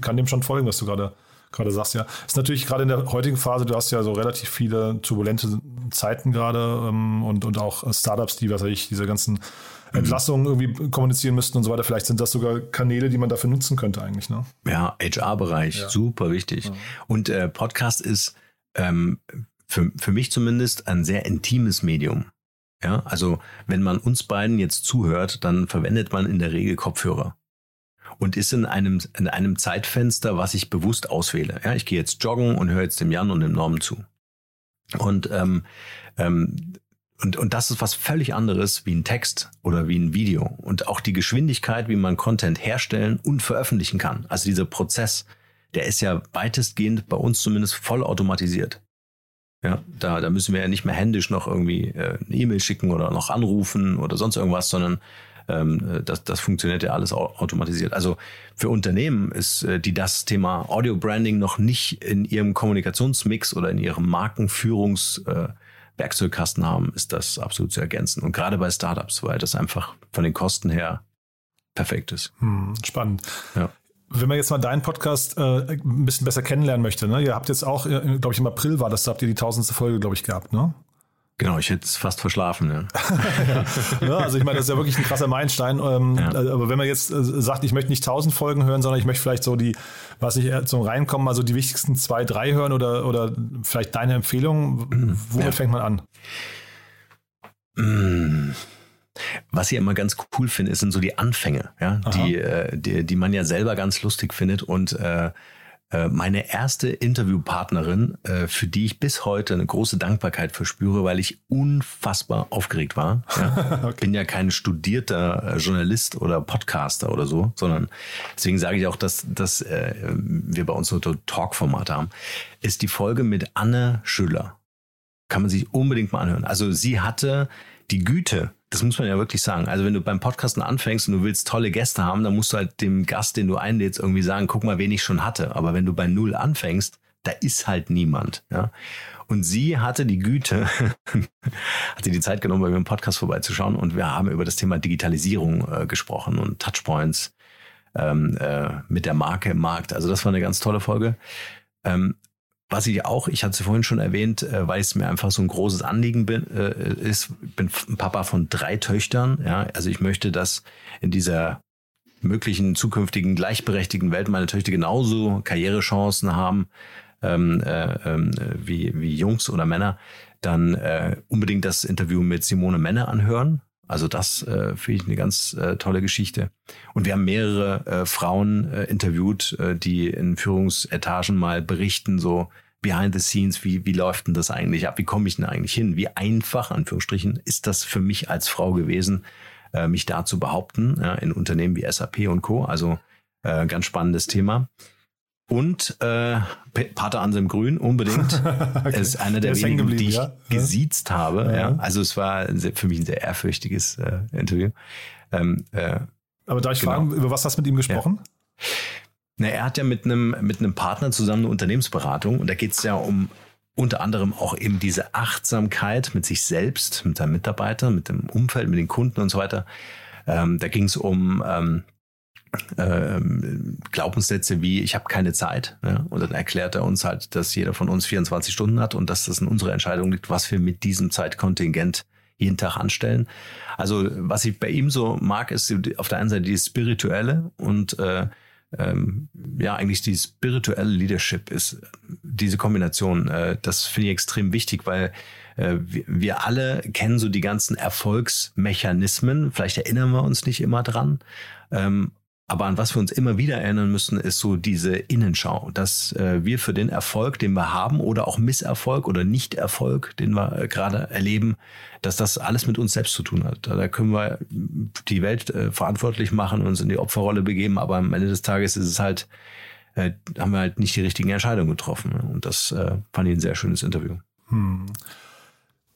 kann dem schon folgen, was du gerade gerade sagst, ja. Ist natürlich gerade in der heutigen Phase, du hast ja so relativ viele turbulente Zeiten gerade ähm, und, und auch Startups, die, was weiß ich, diese ganzen Entlassungen irgendwie kommunizieren müssten und so weiter. Vielleicht sind das sogar Kanäle, die man dafür nutzen könnte eigentlich. Ne? Ja, HR-Bereich, ja. super wichtig. Ja. Und äh, Podcast ist ähm, für, für mich zumindest ein sehr intimes Medium. Ja, also wenn man uns beiden jetzt zuhört, dann verwendet man in der Regel Kopfhörer und ist in einem, in einem Zeitfenster, was ich bewusst auswähle. Ja, ich gehe jetzt joggen und höre jetzt dem Jan und dem Norm zu. Und ähm, ähm, und, und das ist was völlig anderes wie ein Text oder wie ein Video. Und auch die Geschwindigkeit, wie man Content herstellen und veröffentlichen kann. Also dieser Prozess, der ist ja weitestgehend bei uns zumindest voll automatisiert. Ja, da, da müssen wir ja nicht mehr händisch noch irgendwie äh, eine E-Mail schicken oder noch anrufen oder sonst irgendwas, sondern ähm, das, das funktioniert ja alles automatisiert. Also für Unternehmen ist, äh, die das Thema Audio Branding noch nicht in ihrem Kommunikationsmix oder in ihrem Markenführungswerkzeugkasten äh, haben, ist das absolut zu ergänzen. Und gerade bei Startups, weil das einfach von den Kosten her perfekt ist. Hm, spannend. Ja. Wenn man jetzt mal deinen Podcast äh, ein bisschen besser kennenlernen möchte, ne? ihr habt jetzt auch, äh, glaube ich, im April war das, da habt ihr die tausendste Folge, glaube ich, gehabt, ne? Genau, ich hätte es fast verschlafen. Ja. ja, also ich meine, das ist ja wirklich ein krasser Meilenstein. Ähm, ja. Äh, aber wenn man jetzt äh, sagt, ich möchte nicht tausend Folgen hören, sondern ich möchte vielleicht so die, was ich zum Reinkommen, also die wichtigsten zwei, drei hören oder, oder vielleicht deine Empfehlung, womit ja. fängt man an? Mm. Was ich immer ganz cool finde, sind so die Anfänge, ja, die, äh, die, die man ja selber ganz lustig findet und äh, äh, meine erste Interviewpartnerin, äh, für die ich bis heute eine große Dankbarkeit verspüre, weil ich unfassbar aufgeregt war. Ja. okay. Bin ja kein studierter äh, Journalist oder Podcaster oder so, sondern deswegen sage ich auch, dass, dass äh, wir bei uns so Talk-Formate haben, ist die Folge mit Anne Schüller. Kann man sich unbedingt mal anhören. Also sie hatte die Güte, das muss man ja wirklich sagen. Also wenn du beim Podcasten anfängst und du willst tolle Gäste haben, dann musst du halt dem Gast, den du einlädst, irgendwie sagen, guck mal, wen ich schon hatte. Aber wenn du bei Null anfängst, da ist halt niemand. Ja? Und sie hatte die Güte, hatte die Zeit genommen, bei mir im Podcast vorbeizuschauen und wir haben über das Thema Digitalisierung äh, gesprochen und Touchpoints ähm, äh, mit der Marke im Markt. Also das war eine ganz tolle Folge. Ähm, was ich auch, ich hatte es vorhin schon erwähnt, äh, weil es mir einfach so ein großes Anliegen bin, äh, ist, ich bin Papa von drei Töchtern. Ja, also ich möchte, dass in dieser möglichen zukünftigen gleichberechtigten Welt meine Töchter genauso Karrierechancen haben ähm, äh, äh, wie, wie Jungs oder Männer, dann äh, unbedingt das Interview mit Simone Männer anhören. Also das äh, finde ich eine ganz äh, tolle Geschichte. Und wir haben mehrere äh, Frauen äh, interviewt, äh, die in Führungsetagen mal berichten, so behind the scenes, wie, wie läuft denn das eigentlich ab? Wie komme ich denn eigentlich hin? Wie einfach, Anführungsstrichen, ist das für mich als Frau gewesen, äh, mich da zu behaupten, ja, in Unternehmen wie SAP und Co. Also äh, ganz spannendes Thema. Und äh, Pater Anselm Grün unbedingt. okay. ist einer der, wenigen, die ich ja? gesiezt habe. Ja. ja. Also es war für mich ein sehr ehrfürchtiges äh, Interview. Ähm, äh, Aber darf ich genau. fragen, über was hast du mit ihm gesprochen? Ja. Na, er hat ja mit einem, mit einem Partner zusammen eine Unternehmensberatung und da geht es ja um unter anderem auch eben diese Achtsamkeit mit sich selbst, mit seinen Mitarbeitern, mit dem Umfeld, mit den Kunden und so weiter. Ähm, da ging es um ähm, Glaubenssätze wie ich habe keine Zeit. Ja? Und dann erklärt er uns halt, dass jeder von uns 24 Stunden hat und dass das in unserer Entscheidung liegt, was wir mit diesem Zeitkontingent jeden Tag anstellen. Also was ich bei ihm so mag, ist auf der einen Seite die spirituelle und äh, ähm, ja, eigentlich die spirituelle Leadership ist diese Kombination. Äh, das finde ich extrem wichtig, weil äh, wir, alle kennen so die ganzen Erfolgsmechanismen. Vielleicht erinnern wir uns nicht immer dran. Aber an was wir uns immer wieder erinnern müssen, ist so diese Innenschau, dass äh, wir für den Erfolg, den wir haben oder auch Misserfolg oder Nichterfolg, den wir äh, gerade erleben, dass das alles mit uns selbst zu tun hat. Da können wir die Welt äh, verantwortlich machen uns in die Opferrolle begeben, aber am Ende des Tages ist es halt, äh, haben wir halt nicht die richtigen Entscheidungen getroffen. Und das äh, fand ich ein sehr schönes Interview. Hm.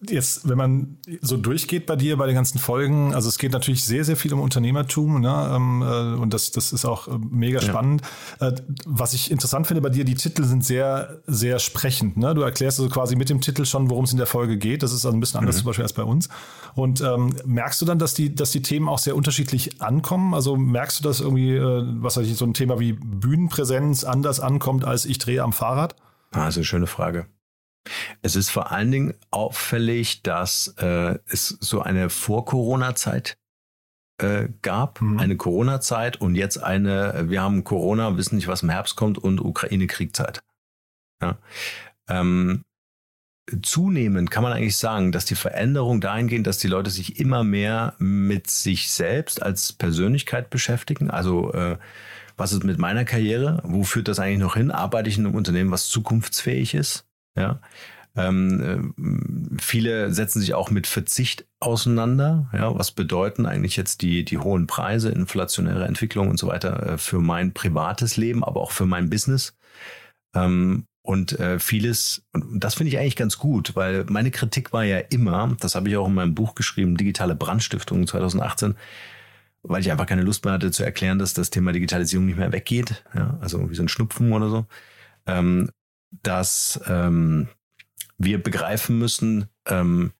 Jetzt, wenn man so durchgeht bei dir, bei den ganzen Folgen, also es geht natürlich sehr, sehr viel um Unternehmertum, ne? Ähm, äh, und das, das ist auch äh, mega spannend. Ja. Äh, was ich interessant finde bei dir, die Titel sind sehr, sehr sprechend. Ne? Du erklärst also quasi mit dem Titel schon, worum es in der Folge geht. Das ist also ein bisschen anders mhm. zum Beispiel als bei uns. Und ähm, merkst du dann, dass die, dass die Themen auch sehr unterschiedlich ankommen? Also merkst du, dass irgendwie, äh, was weiß ich, so ein Thema wie Bühnenpräsenz anders ankommt als ich drehe am Fahrrad? Also schöne Frage. Es ist vor allen Dingen auffällig, dass äh, es so eine Vor-Corona-Zeit äh, gab, mhm. eine Corona-Zeit und jetzt eine, wir haben Corona, wissen nicht, was im Herbst kommt und Ukraine-Kriegzeit. Ja. Ähm, zunehmend kann man eigentlich sagen, dass die Veränderung dahingehend, dass die Leute sich immer mehr mit sich selbst als Persönlichkeit beschäftigen. Also äh, was ist mit meiner Karriere? Wo führt das eigentlich noch hin? Arbeite ich in einem Unternehmen, was zukunftsfähig ist? Ja. Ähm, äh, viele setzen sich auch mit Verzicht auseinander. Ja, was bedeuten eigentlich jetzt die, die hohen Preise, inflationäre Entwicklung und so weiter äh, für mein privates Leben, aber auch für mein Business? Ähm, und äh, vieles, und das finde ich eigentlich ganz gut, weil meine Kritik war ja immer, das habe ich auch in meinem Buch geschrieben, Digitale Brandstiftung 2018, weil ich einfach keine Lust mehr hatte zu erklären, dass das Thema Digitalisierung nicht mehr weggeht, ja, also wie so ein Schnupfen oder so, ähm, dass ähm, wir begreifen müssen, ähm,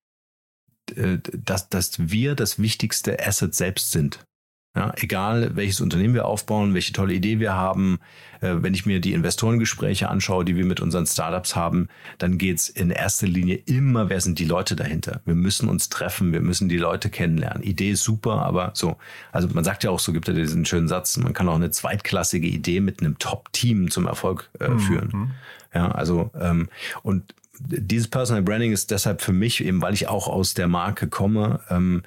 dass, dass wir das wichtigste Asset selbst sind. Ja, egal welches Unternehmen wir aufbauen, welche tolle Idee wir haben, äh, wenn ich mir die Investorengespräche anschaue, die wir mit unseren Startups haben, dann geht's in erster Linie immer, wer sind die Leute dahinter? Wir müssen uns treffen, wir müssen die Leute kennenlernen. Idee ist super, aber so, also man sagt ja auch so, gibt ja diesen schönen Satz, man kann auch eine zweitklassige Idee mit einem Top-Team zum Erfolg äh, mhm. führen. Ja, also ähm, und dieses Personal Branding ist deshalb für mich, eben weil ich auch aus der Marke komme, ähm,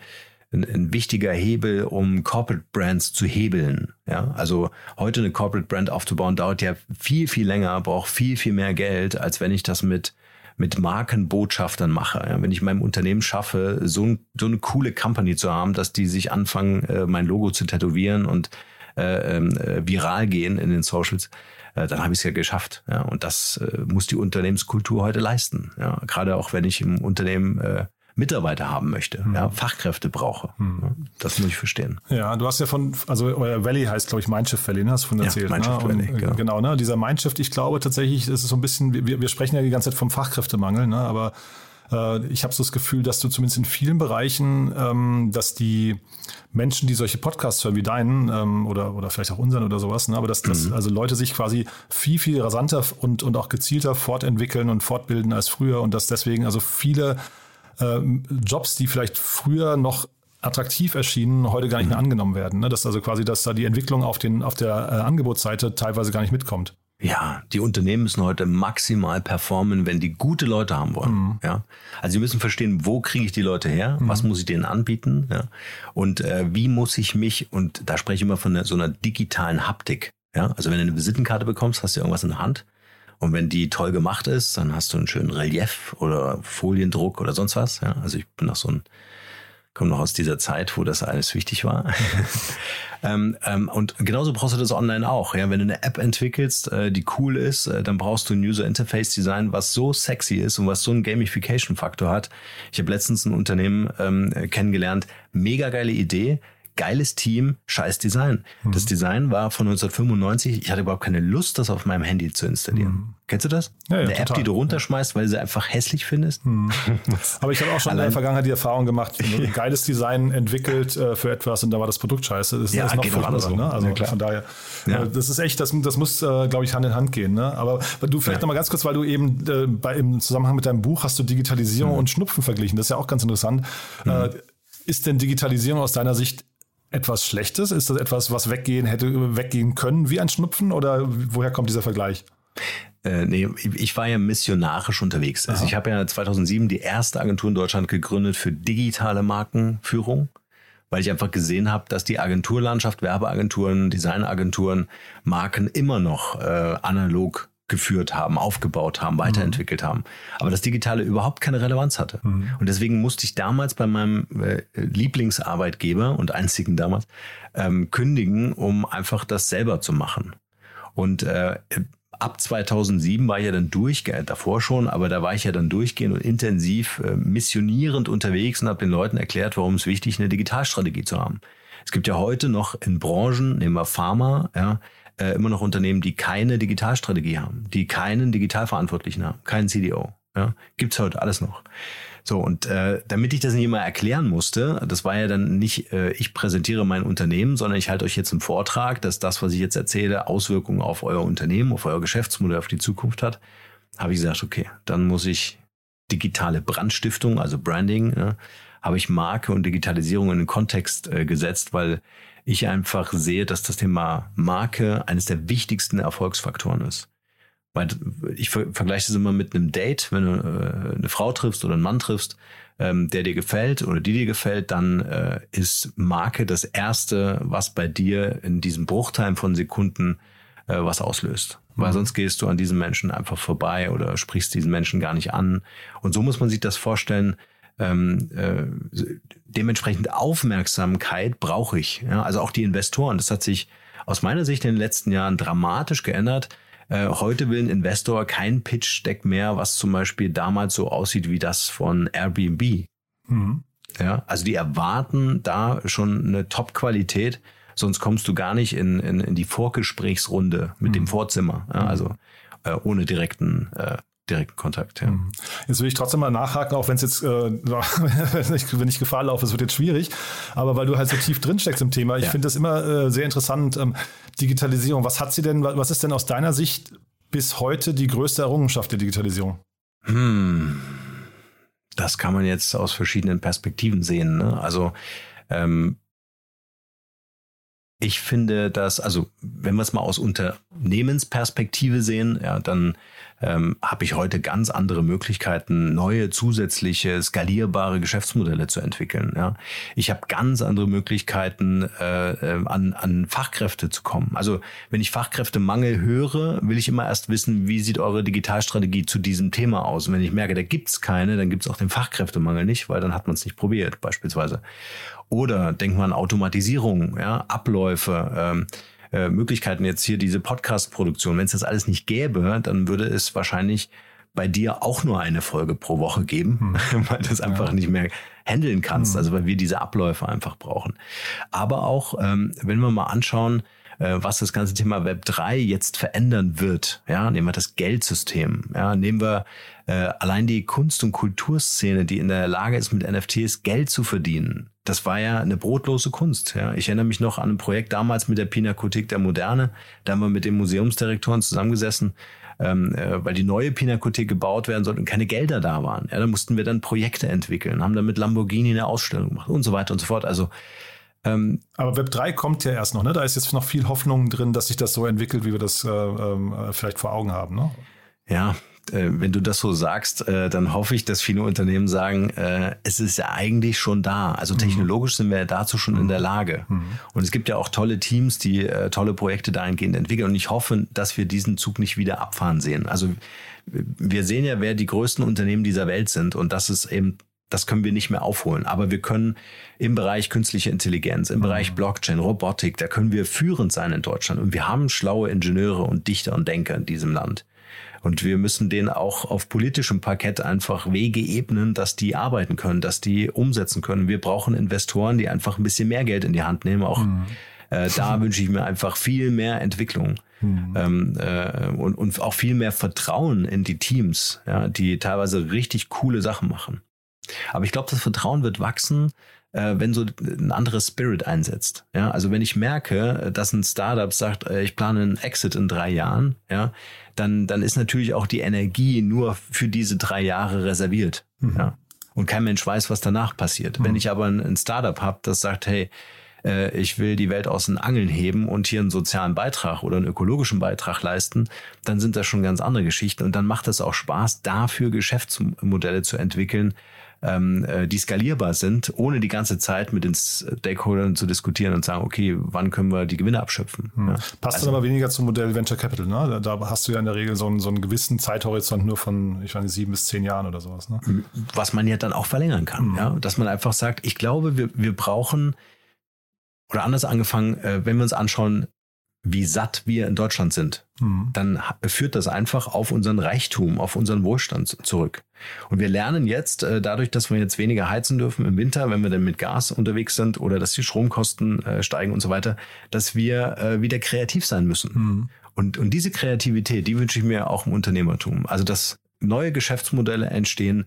ein, ein wichtiger Hebel, um Corporate Brands zu hebeln. Ja, also heute eine Corporate Brand aufzubauen dauert ja viel, viel länger, braucht viel, viel mehr Geld, als wenn ich das mit mit Markenbotschaftern mache. Ja, wenn ich meinem Unternehmen schaffe, so, ein, so eine coole Company zu haben, dass die sich anfangen, äh, mein Logo zu tätowieren und äh, ähm, äh, viral gehen in den Socials, äh, dann habe ich es ja geschafft. Ja, und das äh, muss die Unternehmenskultur heute leisten. Ja, gerade auch wenn ich im Unternehmen äh, Mitarbeiter haben möchte, mhm. ja, Fachkräfte brauche. Mhm. Das muss ich verstehen. Ja, du hast ja von, also euer Valley heißt, glaube ich, Mindshift Valley, ne? hast du von erzählt. Ja, Mindshift ne? Valley, Und, genau. genau. ne? Dieser Mindshift, ich glaube tatsächlich, ist es so ein bisschen, wir, wir sprechen ja die ganze Zeit vom Fachkräftemangel, ne? aber äh, ich habe so das Gefühl, dass du zumindest in vielen Bereichen, ähm, dass die Menschen, die solche Podcasts hören wie deinen ähm, oder, oder vielleicht auch unseren oder sowas, ne, aber dass, dass mhm. also Leute sich quasi viel, viel rasanter und, und auch gezielter fortentwickeln und fortbilden als früher und dass deswegen also viele äh, Jobs, die vielleicht früher noch attraktiv erschienen, heute gar nicht mehr mhm. angenommen werden. Ne? Dass also quasi, dass da die Entwicklung auf, den, auf der äh, Angebotsseite teilweise gar nicht mitkommt. Ja, die Unternehmen müssen heute maximal performen, wenn die gute Leute haben wollen. Mhm. Ja, also sie müssen verstehen, wo kriege ich die Leute her, mhm. was muss ich denen anbieten, ja, und äh, wie muss ich mich und da spreche ich immer von so einer digitalen Haptik. Ja, also wenn du eine Visitenkarte bekommst, hast du irgendwas in der Hand und wenn die toll gemacht ist, dann hast du einen schönen Relief oder Foliendruck oder sonst was. Ja, also ich bin noch so ein, komme noch aus dieser Zeit, wo das alles wichtig war. ähm, ähm, und genauso brauchst du das online auch. Ja, wenn du eine App entwickelst, äh, die cool ist, äh, dann brauchst du ein User Interface Design, was so sexy ist und was so einen Gamification Faktor hat. Ich habe letztens ein Unternehmen ähm, kennengelernt, mega geile Idee geiles Team, scheiß Design. Mhm. Das Design war von 1995. Ich hatte überhaupt keine Lust, das auf meinem Handy zu installieren. Mhm. Kennst du das? Ja, ja, Eine total. App, die du runterschmeißt, weil du sie einfach hässlich findest. Mhm. Aber ich habe auch schon Allein, in der Vergangenheit die Erfahrung gemacht, ein geiles Design entwickelt äh, für etwas und da war das Produkt scheiße. Das ja, ist noch furchtbarer. So. Ne? Also ja, von daher, ja. Äh, das ist echt, das, das muss, äh, glaube ich, Hand in Hand gehen. Ne? Aber du vielleicht ja. noch mal ganz kurz, weil du eben äh, bei, im Zusammenhang mit deinem Buch hast du Digitalisierung mhm. und Schnupfen verglichen. Das ist ja auch ganz interessant. Mhm. Äh, ist denn Digitalisierung aus deiner Sicht etwas Schlechtes? Ist das etwas, was weggehen hätte, weggehen können wie ein Schnupfen? Oder woher kommt dieser Vergleich? Äh, nee, ich war ja missionarisch unterwegs. Also ich habe ja 2007 die erste Agentur in Deutschland gegründet für digitale Markenführung, weil ich einfach gesehen habe, dass die Agenturlandschaft, Werbeagenturen, Designagenturen, Marken immer noch äh, analog geführt haben, aufgebaut haben, weiterentwickelt mhm. haben. Aber das Digitale überhaupt keine Relevanz hatte. Mhm. Und deswegen musste ich damals bei meinem äh, Lieblingsarbeitgeber und einzigen damals ähm, kündigen, um einfach das selber zu machen. Und äh, ab 2007 war ich ja dann durchgehend, davor schon, aber da war ich ja dann durchgehend und intensiv äh, missionierend unterwegs und habe den Leuten erklärt, warum es wichtig ist, eine Digitalstrategie zu haben. Es gibt ja heute noch in Branchen, nehmen wir Pharma, ja, äh, immer noch Unternehmen, die keine Digitalstrategie haben, die keinen Digitalverantwortlichen haben, keinen CDO. Ja, gibt's heute alles noch. So, und äh, damit ich das nicht immer erklären musste, das war ja dann nicht, äh, ich präsentiere mein Unternehmen, sondern ich halte euch jetzt einen Vortrag, dass das, was ich jetzt erzähle, Auswirkungen auf euer Unternehmen, auf euer Geschäftsmodell, auf die Zukunft hat, habe ich gesagt, okay, dann muss ich digitale Brandstiftung, also Branding, ja, habe ich Marke und Digitalisierung in den Kontext äh, gesetzt, weil ich einfach sehe, dass das Thema Marke eines der wichtigsten Erfolgsfaktoren ist. Weil ich vergleiche das immer mit einem Date, wenn du äh, eine Frau triffst oder einen Mann triffst, ähm, der dir gefällt oder die dir gefällt, dann äh, ist Marke das Erste, was bei dir in diesem Bruchteil von Sekunden äh, was auslöst. Weil mhm. sonst gehst du an diesen Menschen einfach vorbei oder sprichst diesen Menschen gar nicht an. Und so muss man sich das vorstellen. Ähm, äh, dementsprechend Aufmerksamkeit brauche ich. Ja? Also auch die Investoren. Das hat sich aus meiner Sicht in den letzten Jahren dramatisch geändert. Äh, heute will ein Investor kein Pitch-Deck mehr, was zum Beispiel damals so aussieht wie das von Airbnb. Mhm. Ja, also die erwarten da schon eine Top-Qualität, sonst kommst du gar nicht in, in, in die Vorgesprächsrunde mit mhm. dem Vorzimmer. Ja, also äh, ohne direkten äh, direkten Kontakt. Ja. Mhm. Jetzt will ich trotzdem mal nachhaken, auch wenn es jetzt, äh, wenn ich Gefahr laufe, es wird jetzt schwierig, aber weil du halt so tief drin steckst im Thema, ich ja. finde das immer äh, sehr interessant. Ähm, Digitalisierung, was hat sie denn, was ist denn aus deiner Sicht bis heute die größte Errungenschaft der Digitalisierung? Hm. Das kann man jetzt aus verschiedenen Perspektiven sehen. Ne? Also ähm, ich finde, dass, also wenn wir es mal aus Unternehmensperspektive sehen, ja, dann ähm, habe ich heute ganz andere Möglichkeiten, neue zusätzliche skalierbare Geschäftsmodelle zu entwickeln. Ja. Ich habe ganz andere Möglichkeiten, äh, äh, an, an Fachkräfte zu kommen. Also wenn ich Fachkräftemangel höre, will ich immer erst wissen, wie sieht eure Digitalstrategie zu diesem Thema aus. Und wenn ich merke, da gibt's keine, dann gibt's auch den Fachkräftemangel nicht, weil dann hat man es nicht probiert, beispielsweise. Oder denkt man an Automatisierung, ja, Abläufe. Ähm, äh, Möglichkeiten jetzt hier diese Podcast-Produktion. Wenn es das alles nicht gäbe, dann würde es wahrscheinlich bei dir auch nur eine Folge pro Woche geben, hm. weil du es einfach ja. nicht mehr handeln kannst, hm. also weil wir diese Abläufe einfach brauchen. Aber auch, ähm, wenn wir mal anschauen, äh, was das ganze Thema Web 3 jetzt verändern wird, ja, nehmen wir das Geldsystem, ja, nehmen wir äh, allein die Kunst- und Kulturszene, die in der Lage ist, mit NFTs Geld zu verdienen das war ja eine brotlose Kunst. Ja. Ich erinnere mich noch an ein Projekt damals mit der Pinakothek der Moderne. Da haben wir mit den Museumsdirektoren zusammengesessen, ähm, äh, weil die neue Pinakothek gebaut werden sollte und keine Gelder da waren. Ja, da mussten wir dann Projekte entwickeln, haben dann mit Lamborghini eine Ausstellung gemacht und so weiter und so fort. Also ähm, Aber Web 3 kommt ja erst noch, ne? Da ist jetzt noch viel Hoffnung drin, dass sich das so entwickelt, wie wir das äh, äh, vielleicht vor Augen haben, ne? Ja, wenn du das so sagst, äh, dann hoffe ich, dass viele Unternehmen sagen, äh, es ist ja eigentlich schon da. Also mhm. technologisch sind wir ja dazu schon in der mhm. Lage. Mhm. Und es gibt ja auch tolle Teams, die tolle Projekte dahingehend entwickeln. Und ich hoffe, dass wir diesen Zug nicht wieder abfahren sehen. Also wir sehen ja, wer die größten Unternehmen dieser Welt sind. Und das ist eben das können wir nicht mehr aufholen. Aber wir können im Bereich künstliche Intelligenz, im Bereich Blockchain, Robotik, da können wir führend sein in Deutschland. Und wir haben schlaue Ingenieure und Dichter und Denker in diesem Land. Und wir müssen denen auch auf politischem Parkett einfach Wege ebnen, dass die arbeiten können, dass die umsetzen können. Wir brauchen Investoren, die einfach ein bisschen mehr Geld in die Hand nehmen. Auch mhm. äh, da wünsche ich mir einfach viel mehr Entwicklung. Mhm. Ähm, äh, und, und auch viel mehr Vertrauen in die Teams, ja, die teilweise richtig coole Sachen machen. Aber ich glaube, das Vertrauen wird wachsen, äh, wenn so ein anderes Spirit einsetzt. Ja, also wenn ich merke, dass ein Startup sagt, äh, ich plane einen Exit in drei Jahren, ja, dann, dann ist natürlich auch die Energie nur für diese drei Jahre reserviert. Mhm. Ja. Und kein Mensch weiß, was danach passiert. Mhm. Wenn ich aber ein, ein Startup habe, das sagt, hey, äh, ich will die Welt aus den Angeln heben und hier einen sozialen Beitrag oder einen ökologischen Beitrag leisten, dann sind das schon ganz andere Geschichten. Und dann macht es auch Spaß, dafür Geschäftsmodelle zu entwickeln, ähm, äh, die skalierbar sind, ohne die ganze Zeit mit den Stakeholdern zu diskutieren und sagen, okay, wann können wir die Gewinne abschöpfen? Hm. Ja. Passt also, dann aber weniger zum Modell Venture Capital, ne? Da hast du ja in der Regel so einen, so einen gewissen Zeithorizont nur von, ich meine, sieben bis zehn Jahren oder sowas. Ne? Was man ja dann auch verlängern kann, hm. ja. Dass man einfach sagt, ich glaube, wir, wir brauchen oder anders angefangen, äh, wenn wir uns anschauen, wie satt wir in Deutschland sind, mhm. dann führt das einfach auf unseren Reichtum, auf unseren Wohlstand zurück. Und wir lernen jetzt, äh, dadurch, dass wir jetzt weniger heizen dürfen im Winter, wenn wir dann mit Gas unterwegs sind oder dass die Stromkosten äh, steigen und so weiter, dass wir äh, wieder kreativ sein müssen. Mhm. Und, und diese Kreativität, die wünsche ich mir auch im Unternehmertum. Also, dass neue Geschäftsmodelle entstehen,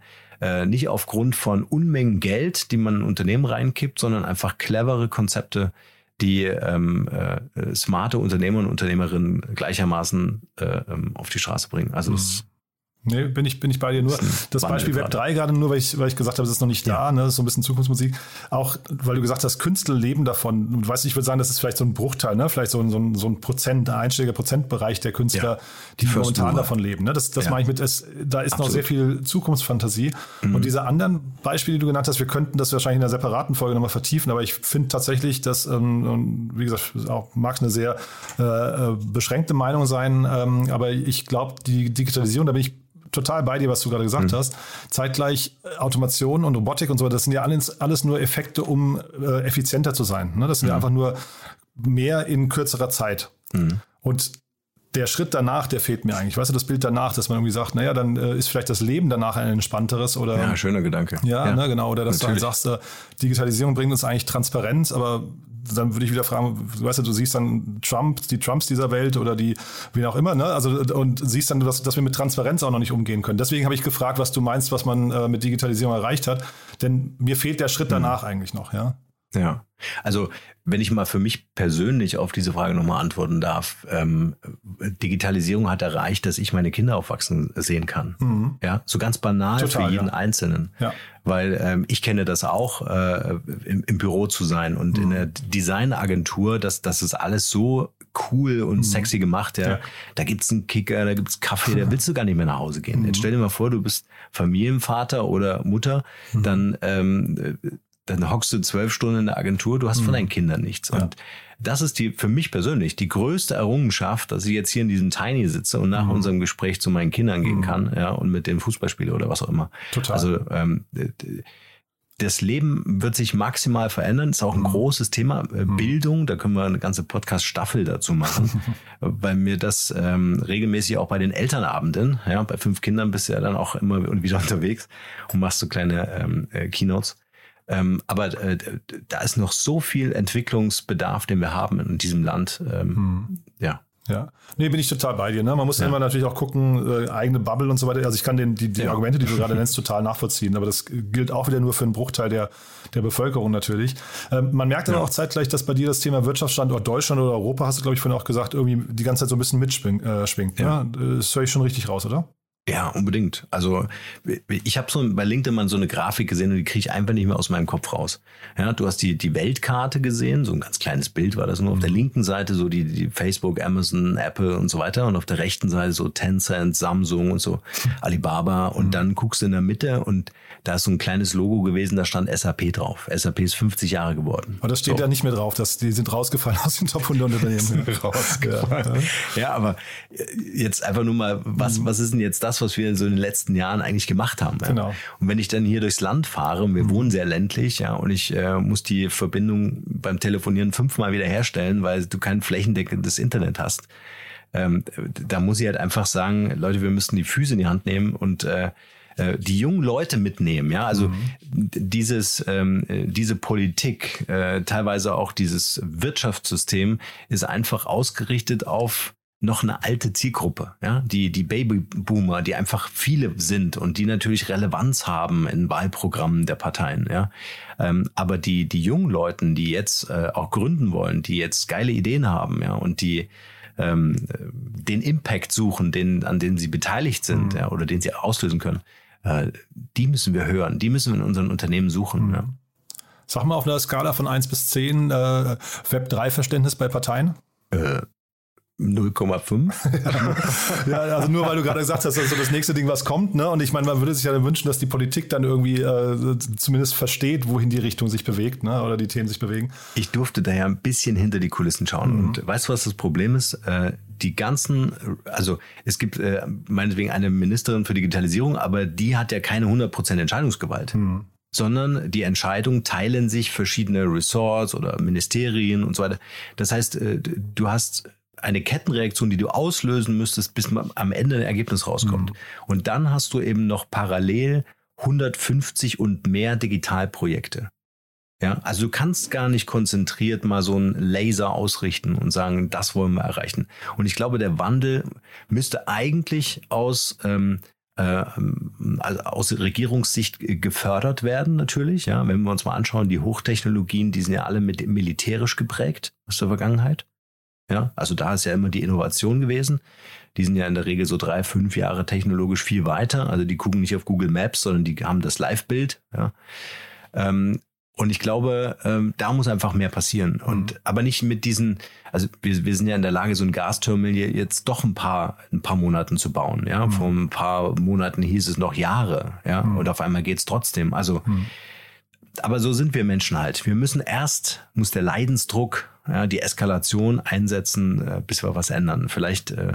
nicht aufgrund von Unmengen Geld, die man in Unternehmen reinkippt, sondern einfach clevere Konzepte, die ähm, äh, smarte Unternehmer und Unternehmerinnen gleichermaßen äh, ähm, auf die Straße bringen. Also das Nee, bin ich, bin ich bei dir nur. Das Beispiel Web 3 gerade nur, weil ich, weil ich gesagt habe, es ist noch nicht da, ja. ne? Das ist so ein bisschen Zukunftsmusik. Auch, weil du gesagt hast, Künstler leben davon. Du weißt, ich würde sagen, das ist vielleicht so ein Bruchteil, ne? Vielleicht so ein, so ein, so ein Prozent, ein einstelliger Prozentbereich der Künstler, ja. die First momentan Mover. davon leben. Ne? Das, das ja. meine ich mit, es, da ist Absolut. noch sehr viel Zukunftsfantasie. Mhm. Und diese anderen Beispiele, die du genannt hast, wir könnten das wahrscheinlich in einer separaten Folge nochmal vertiefen, aber ich finde tatsächlich, dass, ähm, wie gesagt, auch mag eine sehr äh, äh, beschränkte Meinung sein, ähm, aber ich glaube, die Digitalisierung, da bin ich total bei dir, was du gerade gesagt mhm. hast. Zeitgleich äh, Automation und Robotik und so, das sind ja alles, alles nur Effekte, um äh, effizienter zu sein. Ne? Das sind mhm. ja einfach nur mehr in kürzerer Zeit. Mhm. Und der Schritt danach, der fehlt mir eigentlich. Weißt du, das Bild danach, dass man irgendwie sagt, naja, dann äh, ist vielleicht das Leben danach ein entspannteres oder. Ja, schöner Gedanke. Ja, ja. Ne, genau. Oder dass Natürlich. du dann sagst, äh, Digitalisierung bringt uns eigentlich Transparenz, aber dann würde ich wieder fragen, weißt du, du siehst dann Trump, die Trumps dieser Welt oder die, wie auch immer, ne? Also und siehst dann, dass, dass wir mit Transparenz auch noch nicht umgehen können. Deswegen habe ich gefragt, was du meinst, was man äh, mit Digitalisierung erreicht hat. Denn mir fehlt der Schritt danach mhm. eigentlich noch, ja. Ja, also wenn ich mal für mich persönlich auf diese Frage nochmal antworten darf, ähm, Digitalisierung hat erreicht, dass ich meine Kinder aufwachsen sehen kann. Mhm. Ja, so ganz banal Total, für jeden ja. Einzelnen. Ja. Weil ähm, ich kenne das auch, äh, im, im, Büro zu sein und mhm. in der Designagentur, dass das ist alles so cool und mhm. sexy gemacht. Ja. ja. Da gibt's einen Kicker, da gibt's Kaffee, da willst du gar nicht mehr nach Hause gehen. Jetzt mhm. stell dir mal vor, du bist Familienvater oder Mutter, mhm. dann ähm, dann hockst du zwölf Stunden in der Agentur, du hast von mhm. deinen Kindern nichts. Ja. Und das ist die für mich persönlich die größte Errungenschaft, dass ich jetzt hier in diesem Tiny sitze und nach mhm. unserem Gespräch zu meinen Kindern gehen mhm. kann, ja, und mit denen Fußball spiele oder was auch immer. Total. Also ähm, das Leben wird sich maximal verändern. Das ist auch ein mhm. großes Thema. Äh, mhm. Bildung, da können wir eine ganze Podcast-Staffel dazu machen, weil mir das ähm, regelmäßig auch bei den Elternabenden, ja, bei fünf Kindern bist du ja dann auch immer wieder unterwegs und machst so kleine ähm, äh, Keynotes. Ähm, aber äh, da ist noch so viel Entwicklungsbedarf, den wir haben in diesem Land. Ähm, hm. Ja. Ja, nee, bin ich total bei dir. Ne? Man muss ja. immer natürlich auch gucken, äh, eigene Bubble und so weiter. Also ich kann den, die, die ja. Argumente, die du gerade nennst, total nachvollziehen. Aber das gilt auch wieder nur für einen Bruchteil der, der Bevölkerung natürlich. Ähm, man merkt aber ja. auch zeitgleich, dass bei dir das Thema Wirtschaftsstandort Deutschland oder Europa, hast du, glaube ich, vorhin auch gesagt, irgendwie die ganze Zeit so ein bisschen mitschwingt. Äh, schwingt, ja. Ne? Das höre ich schon richtig raus, oder? Ja, unbedingt. Also ich habe so bei LinkedIn mal so eine Grafik gesehen und die kriege ich einfach nicht mehr aus meinem Kopf raus. Ja, du hast die, die Weltkarte gesehen, so ein ganz kleines Bild war das nur. Auf der mhm. linken Seite so die, die Facebook, Amazon, Apple und so weiter und auf der rechten Seite so Tencent, Samsung und so Alibaba und mhm. dann guckst du in der Mitte und da ist so ein kleines Logo gewesen, da stand SAP drauf. SAP ist 50 Jahre geworden. Aber das steht so. ja nicht mehr drauf, dass die sind rausgefallen aus den Top 100 Unternehmen. rausgefallen. Ja, ja, aber jetzt einfach nur mal, was, mhm. was ist denn jetzt das, was wir so in den letzten Jahren eigentlich gemacht haben? Ja? Genau. Und wenn ich dann hier durchs Land fahre, und wir mhm. wohnen sehr ländlich, ja, und ich äh, muss die Verbindung beim Telefonieren fünfmal wieder herstellen, weil du kein flächendeckendes Internet hast. Ähm, da muss ich halt einfach sagen, Leute, wir müssen die Füße in die Hand nehmen und äh, äh, die jungen Leute mitnehmen. Ja, also mhm. dieses ähm, äh, diese Politik, äh, teilweise auch dieses Wirtschaftssystem ist einfach ausgerichtet auf noch eine alte Zielgruppe, ja, die, die Babyboomer, die einfach viele sind und die natürlich Relevanz haben in Wahlprogrammen der Parteien, ja. Ähm, aber die, die jungen Leuten, die jetzt äh, auch gründen wollen, die jetzt geile Ideen haben, ja, und die ähm, den Impact suchen, den, an dem sie beteiligt sind, mhm. ja, oder den sie auslösen können, äh, die müssen wir hören, die müssen wir in unseren Unternehmen suchen. Mhm. Ja. Sag mal auf einer Skala von 1 bis 10 äh, Web3-Verständnis bei Parteien? Äh, 0,5. ja, also nur weil du gerade gesagt hast, also das nächste Ding, was kommt, ne? Und ich meine, man würde sich ja wünschen, dass die Politik dann irgendwie äh, zumindest versteht, wohin die Richtung sich bewegt, ne? Oder die Themen sich bewegen. Ich durfte da ja ein bisschen hinter die Kulissen schauen. Mhm. Und weißt du, was das Problem ist? Äh, die ganzen, also es gibt äh, meinetwegen eine Ministerin für Digitalisierung, aber die hat ja keine 100% Entscheidungsgewalt. Mhm sondern die Entscheidungen teilen sich verschiedene Ressorts oder Ministerien und so weiter. Das heißt, äh, du hast eine Kettenreaktion, die du auslösen müsstest, bis am Ende ein Ergebnis rauskommt. Mhm. Und dann hast du eben noch parallel 150 und mehr Digitalprojekte. Ja, also du kannst gar nicht konzentriert mal so einen Laser ausrichten und sagen, das wollen wir erreichen. Und ich glaube, der Wandel müsste eigentlich aus ähm, äh, also aus Regierungssicht gefördert werden natürlich. Ja, wenn wir uns mal anschauen, die Hochtechnologien, die sind ja alle mit militärisch geprägt aus der Vergangenheit. Ja, also da ist ja immer die Innovation gewesen. Die sind ja in der Regel so drei, fünf Jahre technologisch viel weiter. Also die gucken nicht auf Google Maps, sondern die haben das Live-Bild. Ja. Ähm, und ich glaube, ähm, da muss einfach mehr passieren. Und mhm. aber nicht mit diesen, also wir, wir sind ja in der Lage, so ein Gasterminal jetzt doch ein paar, ein paar Monaten zu bauen. Ja, mhm. vor ein paar Monaten hieß es noch Jahre, ja, mhm. und auf einmal geht's trotzdem. Also, mhm. aber so sind wir Menschen halt. Wir müssen erst, muss der Leidensdruck, ja, die Eskalation einsetzen, äh, bis wir was ändern. Vielleicht äh,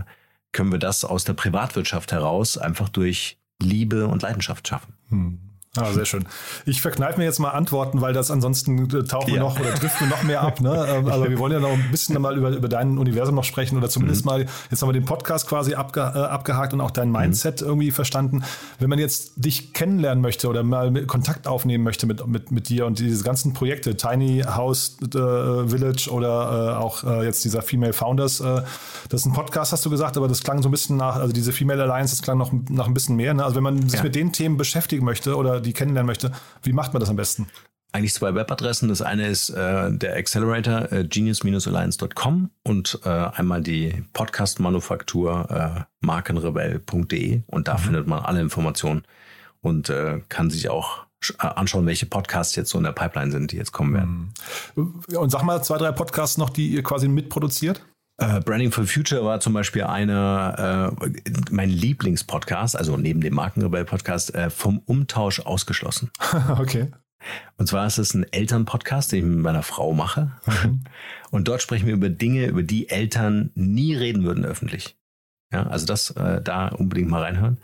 können wir das aus der Privatwirtschaft heraus einfach durch Liebe und Leidenschaft schaffen. Mhm. Ah, sehr schön. Ich verkneife mir jetzt mal Antworten, weil das ansonsten äh, tauchen ja. wir noch oder driften wir noch mehr ab. Ne? Ähm, aber wir wollen ja noch ein bisschen mal über, über dein Universum noch sprechen oder zumindest mhm. mal, jetzt haben wir den Podcast quasi abge, äh, abgehakt und auch dein mhm. Mindset mhm. irgendwie verstanden. Wenn man jetzt dich kennenlernen möchte oder mal Kontakt aufnehmen möchte mit, mit, mit dir und diese ganzen Projekte, Tiny House äh, Village oder äh, auch äh, jetzt dieser Female Founders, äh, das ist ein Podcast, hast du gesagt, aber das klang so ein bisschen nach, also diese Female Alliance, das klang noch nach ein bisschen mehr. Ne? Also wenn man sich ja. mit den Themen beschäftigen möchte oder die kennenlernen möchte, wie macht man das am besten? Eigentlich zwei Webadressen. Das eine ist äh, der Accelerator äh, genius-alliance.com und äh, einmal die Podcast-Manufaktur äh, markenrebell.de und da mhm. findet man alle Informationen und äh, kann sich auch äh, anschauen, welche Podcasts jetzt so in der Pipeline sind, die jetzt kommen werden. Mhm. Und sag mal zwei, drei Podcasts noch, die ihr quasi mitproduziert. Uh, Branding for Future war zum Beispiel einer, uh, mein Lieblingspodcast, also neben dem Markenrebell-Podcast, uh, vom Umtausch ausgeschlossen. okay. Und zwar ist es ein Elternpodcast, den ich mit meiner Frau mache. Mhm. Und dort sprechen wir über Dinge, über die Eltern nie reden würden öffentlich. Ja, also das da unbedingt mal reinhören.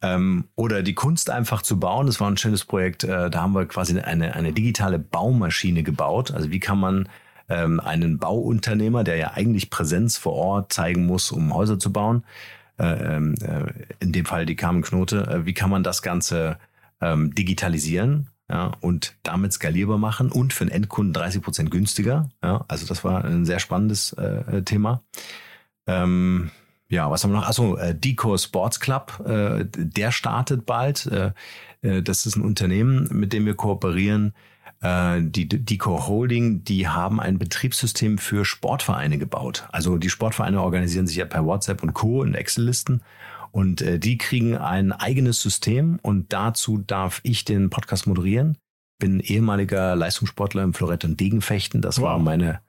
Ähm, oder die Kunst einfach zu bauen. Das war ein schönes Projekt. da haben wir quasi eine, eine digitale Baumaschine gebaut. Also wie kann man ähm, einen Bauunternehmer, der ja eigentlich Präsenz vor Ort zeigen muss, um Häuser zu bauen. Äh, ähm, äh, in dem Fall die Carmen Knote. Äh, wie kann man das Ganze ähm, digitalisieren? Ja, und damit skalierbar machen und für den Endkunden 30 Prozent günstiger. Ja, also das war ein sehr spannendes äh, Thema. Ähm, ja, was haben wir noch? Achso, äh, Deco Sports Club, äh, der startet bald. Äh, äh, das ist ein Unternehmen, mit dem wir kooperieren, die Deco Holding, die haben ein Betriebssystem für Sportvereine gebaut. Also die Sportvereine organisieren sich ja per WhatsApp und Co. in Excel-Listen. Und äh, die kriegen ein eigenes System und dazu darf ich den Podcast moderieren. Bin ehemaliger Leistungssportler im Florett und Degenfechten. Das war meine,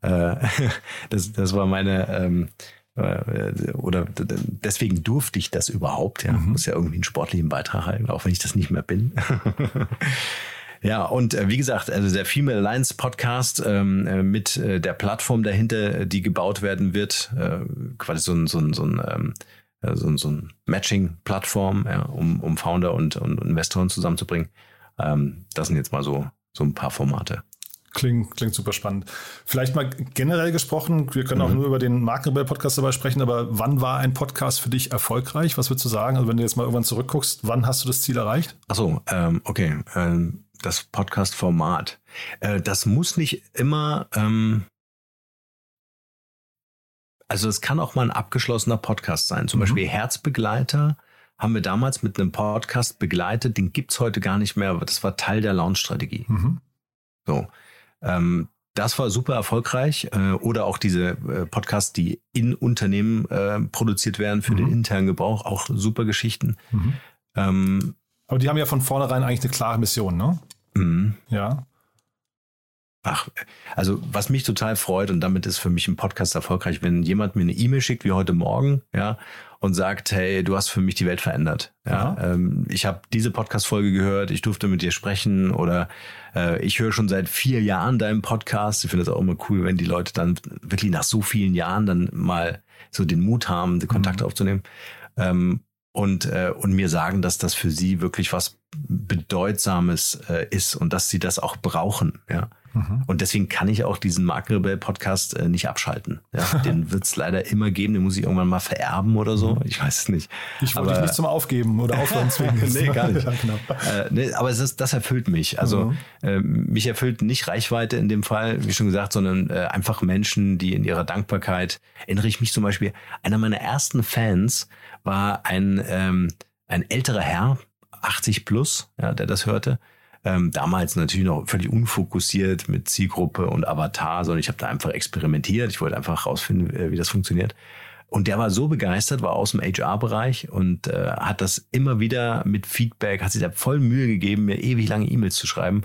äh, das, das war meine, ähm, äh, oder deswegen durfte ich das überhaupt. Ja, mhm. muss ja irgendwie einen sportlichen Beitrag halten, auch wenn ich das nicht mehr bin. Ja, und äh, wie gesagt, also der Female Alliance Podcast ähm, äh, mit äh, der Plattform dahinter, die gebaut werden wird, äh, quasi so ein, so ein, so ein, ähm, äh, so ein, so ein Matching-Plattform, ja, um, um Founder und, und Investoren zusammenzubringen. Ähm, das sind jetzt mal so, so ein paar Formate. Klingt, klingt super spannend. Vielleicht mal generell gesprochen, wir können mhm. auch nur über den Markenrebell-Podcast dabei sprechen, aber wann war ein Podcast für dich erfolgreich? Was würdest du sagen? Also wenn du jetzt mal irgendwann zurückguckst, wann hast du das Ziel erreicht? Achso, ähm, okay. Ähm, das Podcast-Format. Äh, das muss nicht immer, ähm, also es kann auch mal ein abgeschlossener Podcast sein. Zum mhm. Beispiel Herzbegleiter haben wir damals mit einem Podcast begleitet, den gibt's heute gar nicht mehr, aber das war Teil der Launch-Strategie. Mhm. So. Ähm, das war super erfolgreich. Äh, oder auch diese äh, Podcasts, die in Unternehmen äh, produziert werden für mhm. den internen Gebrauch, auch super Geschichten. Mhm. Ähm, aber die haben ja von vornherein eigentlich eine klare Mission, ne? Mhm. Ja. Ach, also was mich total freut und damit ist für mich ein Podcast erfolgreich, wenn jemand mir eine E-Mail schickt wie heute Morgen, ja, und sagt, hey, du hast für mich die Welt verändert. Ja, ähm, ich habe diese Podcast-Folge gehört, ich durfte mit dir sprechen oder äh, ich höre schon seit vier Jahren deinen Podcast. Ich finde das auch immer cool, wenn die Leute dann wirklich nach so vielen Jahren dann mal so den Mut haben, den Kontakt mhm. aufzunehmen. Ähm, und, äh, und mir sagen, dass das für sie wirklich was Bedeutsames äh, ist und dass sie das auch brauchen. Ja. Mhm. Und deswegen kann ich auch diesen Markenrebell-Podcast äh, nicht abschalten. Ja, den wird es leider immer geben, den muss ich irgendwann mal vererben oder so. Mhm. Ich weiß es nicht. Ich wollte dich nicht zum Aufgeben oder Aufhören zwingen. nee, gar nicht. ja, genau. äh, nee, aber es ist, das erfüllt mich. Also mhm. äh, mich erfüllt nicht Reichweite in dem Fall, wie schon gesagt, sondern äh, einfach Menschen, die in ihrer Dankbarkeit, erinnere ich mich zum Beispiel, einer meiner ersten Fans war ein, ähm, ein älterer Herr, 80 plus, ja, der das hörte, Ähm, damals natürlich noch völlig unfokussiert mit Zielgruppe und Avatar, sondern ich habe da einfach experimentiert. Ich wollte einfach rausfinden, äh, wie das funktioniert. Und der war so begeistert, war aus dem HR-Bereich und äh, hat das immer wieder mit Feedback, hat sich da voll Mühe gegeben, mir ewig lange E-Mails zu schreiben.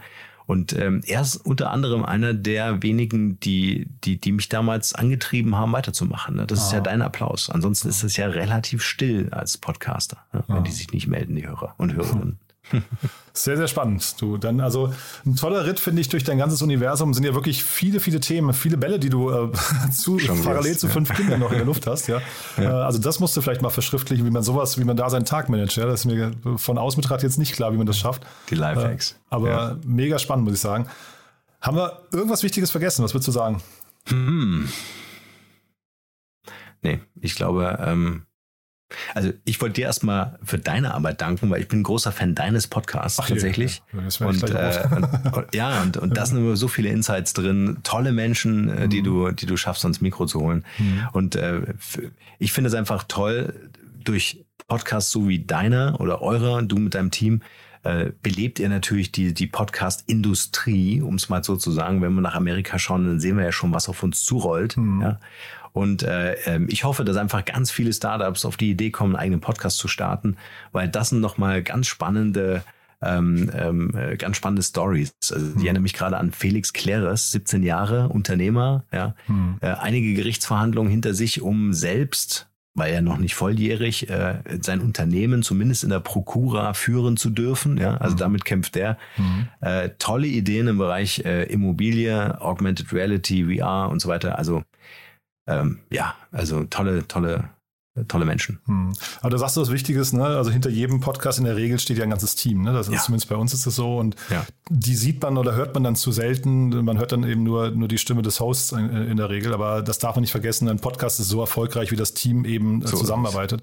Und ähm, er ist unter anderem einer der wenigen, die, die, die mich damals angetrieben haben, weiterzumachen. Ne? Das ah. ist ja ah. dein Applaus. Ansonsten ist es ja relativ still als Podcaster, ne? wenn ah. die sich nicht melden, die Hörer und Hörerinnen. Sehr, sehr spannend. Du, dann also ein toller Ritt, finde ich, durch dein ganzes Universum. Sind ja wirklich viele, viele Themen, viele Bälle, die du äh, zu, parallel jetzt, zu fünf ja. Kindern noch in der Luft hast. Ja? ja. Äh, also das musst du vielleicht mal verschriftlichen, wie man sowas, wie man da seinen Tag managt. Ja? Das ist mir von außen betrachtet jetzt nicht klar, wie man das schafft. Die Lifehacks. Äh, aber ja. mega spannend, muss ich sagen. Haben wir irgendwas Wichtiges vergessen? Was würdest du sagen? Hm. Nee, ich glaube, ähm, also ich wollte dir erstmal für deine Arbeit danken, weil ich bin ein großer Fan deines Podcasts Ach, tatsächlich. Ja, und, äh, und, ja, und, und da sind immer so viele Insights drin, tolle Menschen, äh, die mhm. du, die du schaffst, ans Mikro zu holen. Mhm. Und äh, ich finde es einfach toll, durch Podcasts so wie deiner oder eurer, du mit deinem Team, äh, belebt ihr natürlich die, die Podcast-Industrie, um es mal so zu sagen. Wenn wir nach Amerika schauen, dann sehen wir ja schon, was auf uns zurollt. Mhm. Ja. Und äh, ähm, ich hoffe, dass einfach ganz viele Startups auf die Idee kommen, einen eigenen Podcast zu starten, weil das sind nochmal ganz spannende ähm, ähm, äh, ganz spannende Stories. Also, ich hm. erinnere mich gerade an Felix Kleres, 17 Jahre Unternehmer, ja, hm. äh, einige Gerichtsverhandlungen hinter sich, um selbst, weil er noch nicht volljährig, äh, sein Unternehmen zumindest in der Prokura führen zu dürfen. Ja, also hm. damit kämpft er. Hm. Äh, tolle Ideen im Bereich äh, Immobilie, Augmented Reality, VR und so weiter. Also ähm, ja, also tolle, tolle, tolle Menschen. Hm. Aber da sagst du was Wichtiges, ne? Also hinter jedem Podcast in der Regel steht ja ein ganzes Team, ne? Das ist ja. zumindest bei uns ist das so und ja. die sieht man oder hört man dann zu selten. Man hört dann eben nur, nur die Stimme des Hosts in, in der Regel, aber das darf man nicht vergessen. Ein Podcast ist so erfolgreich, wie das Team eben äh, so zusammenarbeitet.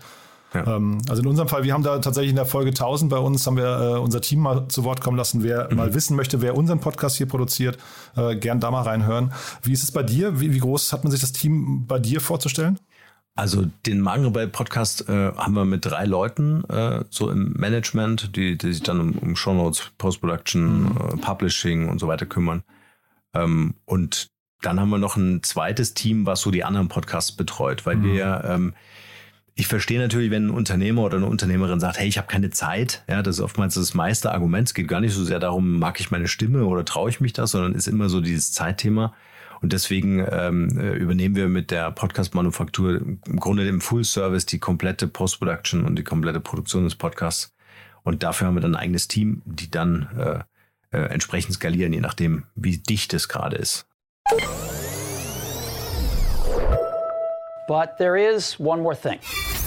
Ja. Ähm, also in unserem Fall, wir haben da tatsächlich in der Folge 1000 bei uns, haben wir äh, unser Team mal zu Wort kommen lassen. Wer mhm. mal wissen möchte, wer unseren Podcast hier produziert, äh, gern da mal reinhören. Wie ist es bei dir? Wie, wie groß hat man sich das Team bei dir vorzustellen? Also den Magenrebell Podcast äh, haben wir mit drei Leuten äh, so im Management, die, die sich dann um, um Shownotes, Post-Production, mhm. äh, Publishing und so weiter kümmern. Ähm, und dann haben wir noch ein zweites Team, was so die anderen Podcasts betreut, weil mhm. wir ähm, ich verstehe natürlich, wenn ein Unternehmer oder eine Unternehmerin sagt, hey, ich habe keine Zeit. Ja, das ist oftmals das meiste Argument. Es geht gar nicht so sehr darum, mag ich meine Stimme oder traue ich mich das, sondern ist immer so dieses Zeitthema. Und deswegen ähm, äh, übernehmen wir mit der Podcast-Manufaktur im Grunde im Full-Service die komplette Post-Production und die komplette Produktion des Podcasts. Und dafür haben wir dann ein eigenes Team, die dann äh, äh, entsprechend skalieren, je nachdem, wie dicht es gerade ist. But there is one more thing.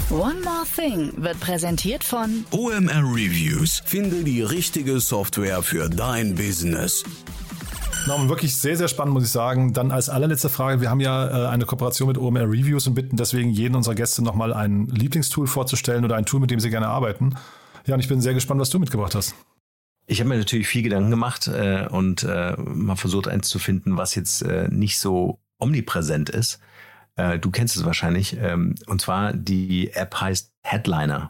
One More Thing wird präsentiert von OMR Reviews. Finde die richtige Software für dein Business. Norman, wirklich sehr, sehr spannend, muss ich sagen. Dann als allerletzte Frage, wir haben ja äh, eine Kooperation mit OMR Reviews und bitten deswegen jeden unserer Gäste nochmal ein Lieblingstool vorzustellen oder ein Tool, mit dem sie gerne arbeiten. Ja, und ich bin sehr gespannt, was du mitgebracht hast. Ich habe mir natürlich viel Gedanken gemacht äh, und äh, mal versucht, eins zu finden, was jetzt äh, nicht so omnipräsent ist. Äh, du kennst es wahrscheinlich. Ähm, und zwar die App heißt Headliner.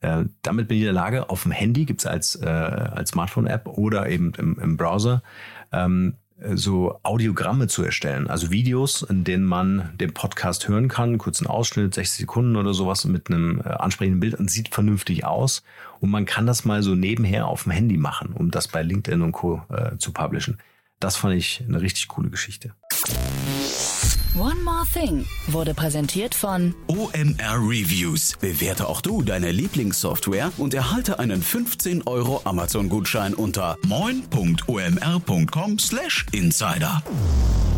Äh, damit bin ich in der Lage, auf dem Handy, gibt's als, äh, als Smartphone-App oder eben im, im Browser, ähm, so Audiogramme zu erstellen, also Videos, in denen man den Podcast hören kann, kurzen Ausschnitt, 60 Sekunden oder sowas mit einem äh, ansprechenden Bild und sieht vernünftig aus. Und man kann das mal so nebenher auf dem Handy machen, um das bei LinkedIn und Co. Äh, zu publishen. Das fand ich eine richtig coole Geschichte. One More Thing wurde präsentiert von OMR Reviews. Bewerte auch du deine Lieblingssoftware und erhalte einen 15 Euro Amazon-Gutschein unter moin.omr.com/insider.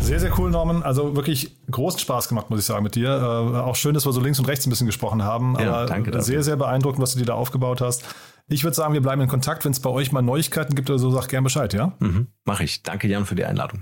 Sehr, sehr cool, Norman. Also wirklich großen Spaß gemacht, muss ich sagen, mit dir. Äh, auch schön, dass wir so links und rechts ein bisschen gesprochen haben. Ja, aber danke dafür. sehr, sehr beeindruckend, was du dir da aufgebaut hast. Ich würde sagen, wir bleiben in Kontakt. Wenn es bei euch mal Neuigkeiten gibt oder so, sag gern Bescheid, ja? Mhm, Mache ich. Danke, Jan, für die Einladung.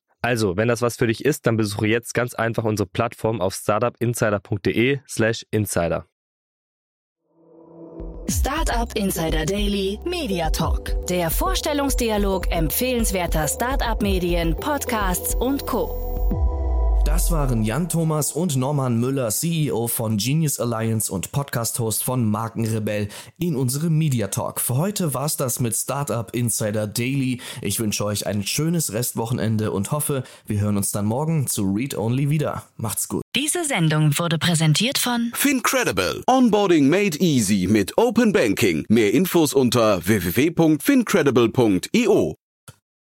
Also, wenn das was für dich ist, dann besuche jetzt ganz einfach unsere Plattform auf startupinsider.de slash insider. Startup Insider Daily Media Talk. Der Vorstellungsdialog empfehlenswerter Startup-Medien, Podcasts und Co. Das waren Jan Thomas und Norman Müller, CEO von Genius Alliance und Podcast-Host von Markenrebell in unserem Media Talk. Für heute war's das mit Startup Insider Daily. Ich wünsche euch ein schönes Restwochenende und hoffe, wir hören uns dann morgen zu Read Only wieder. Macht's gut. Diese Sendung wurde präsentiert von Fincredible. Onboarding made easy mit Open Banking. Mehr Infos unter www.fincredible.io.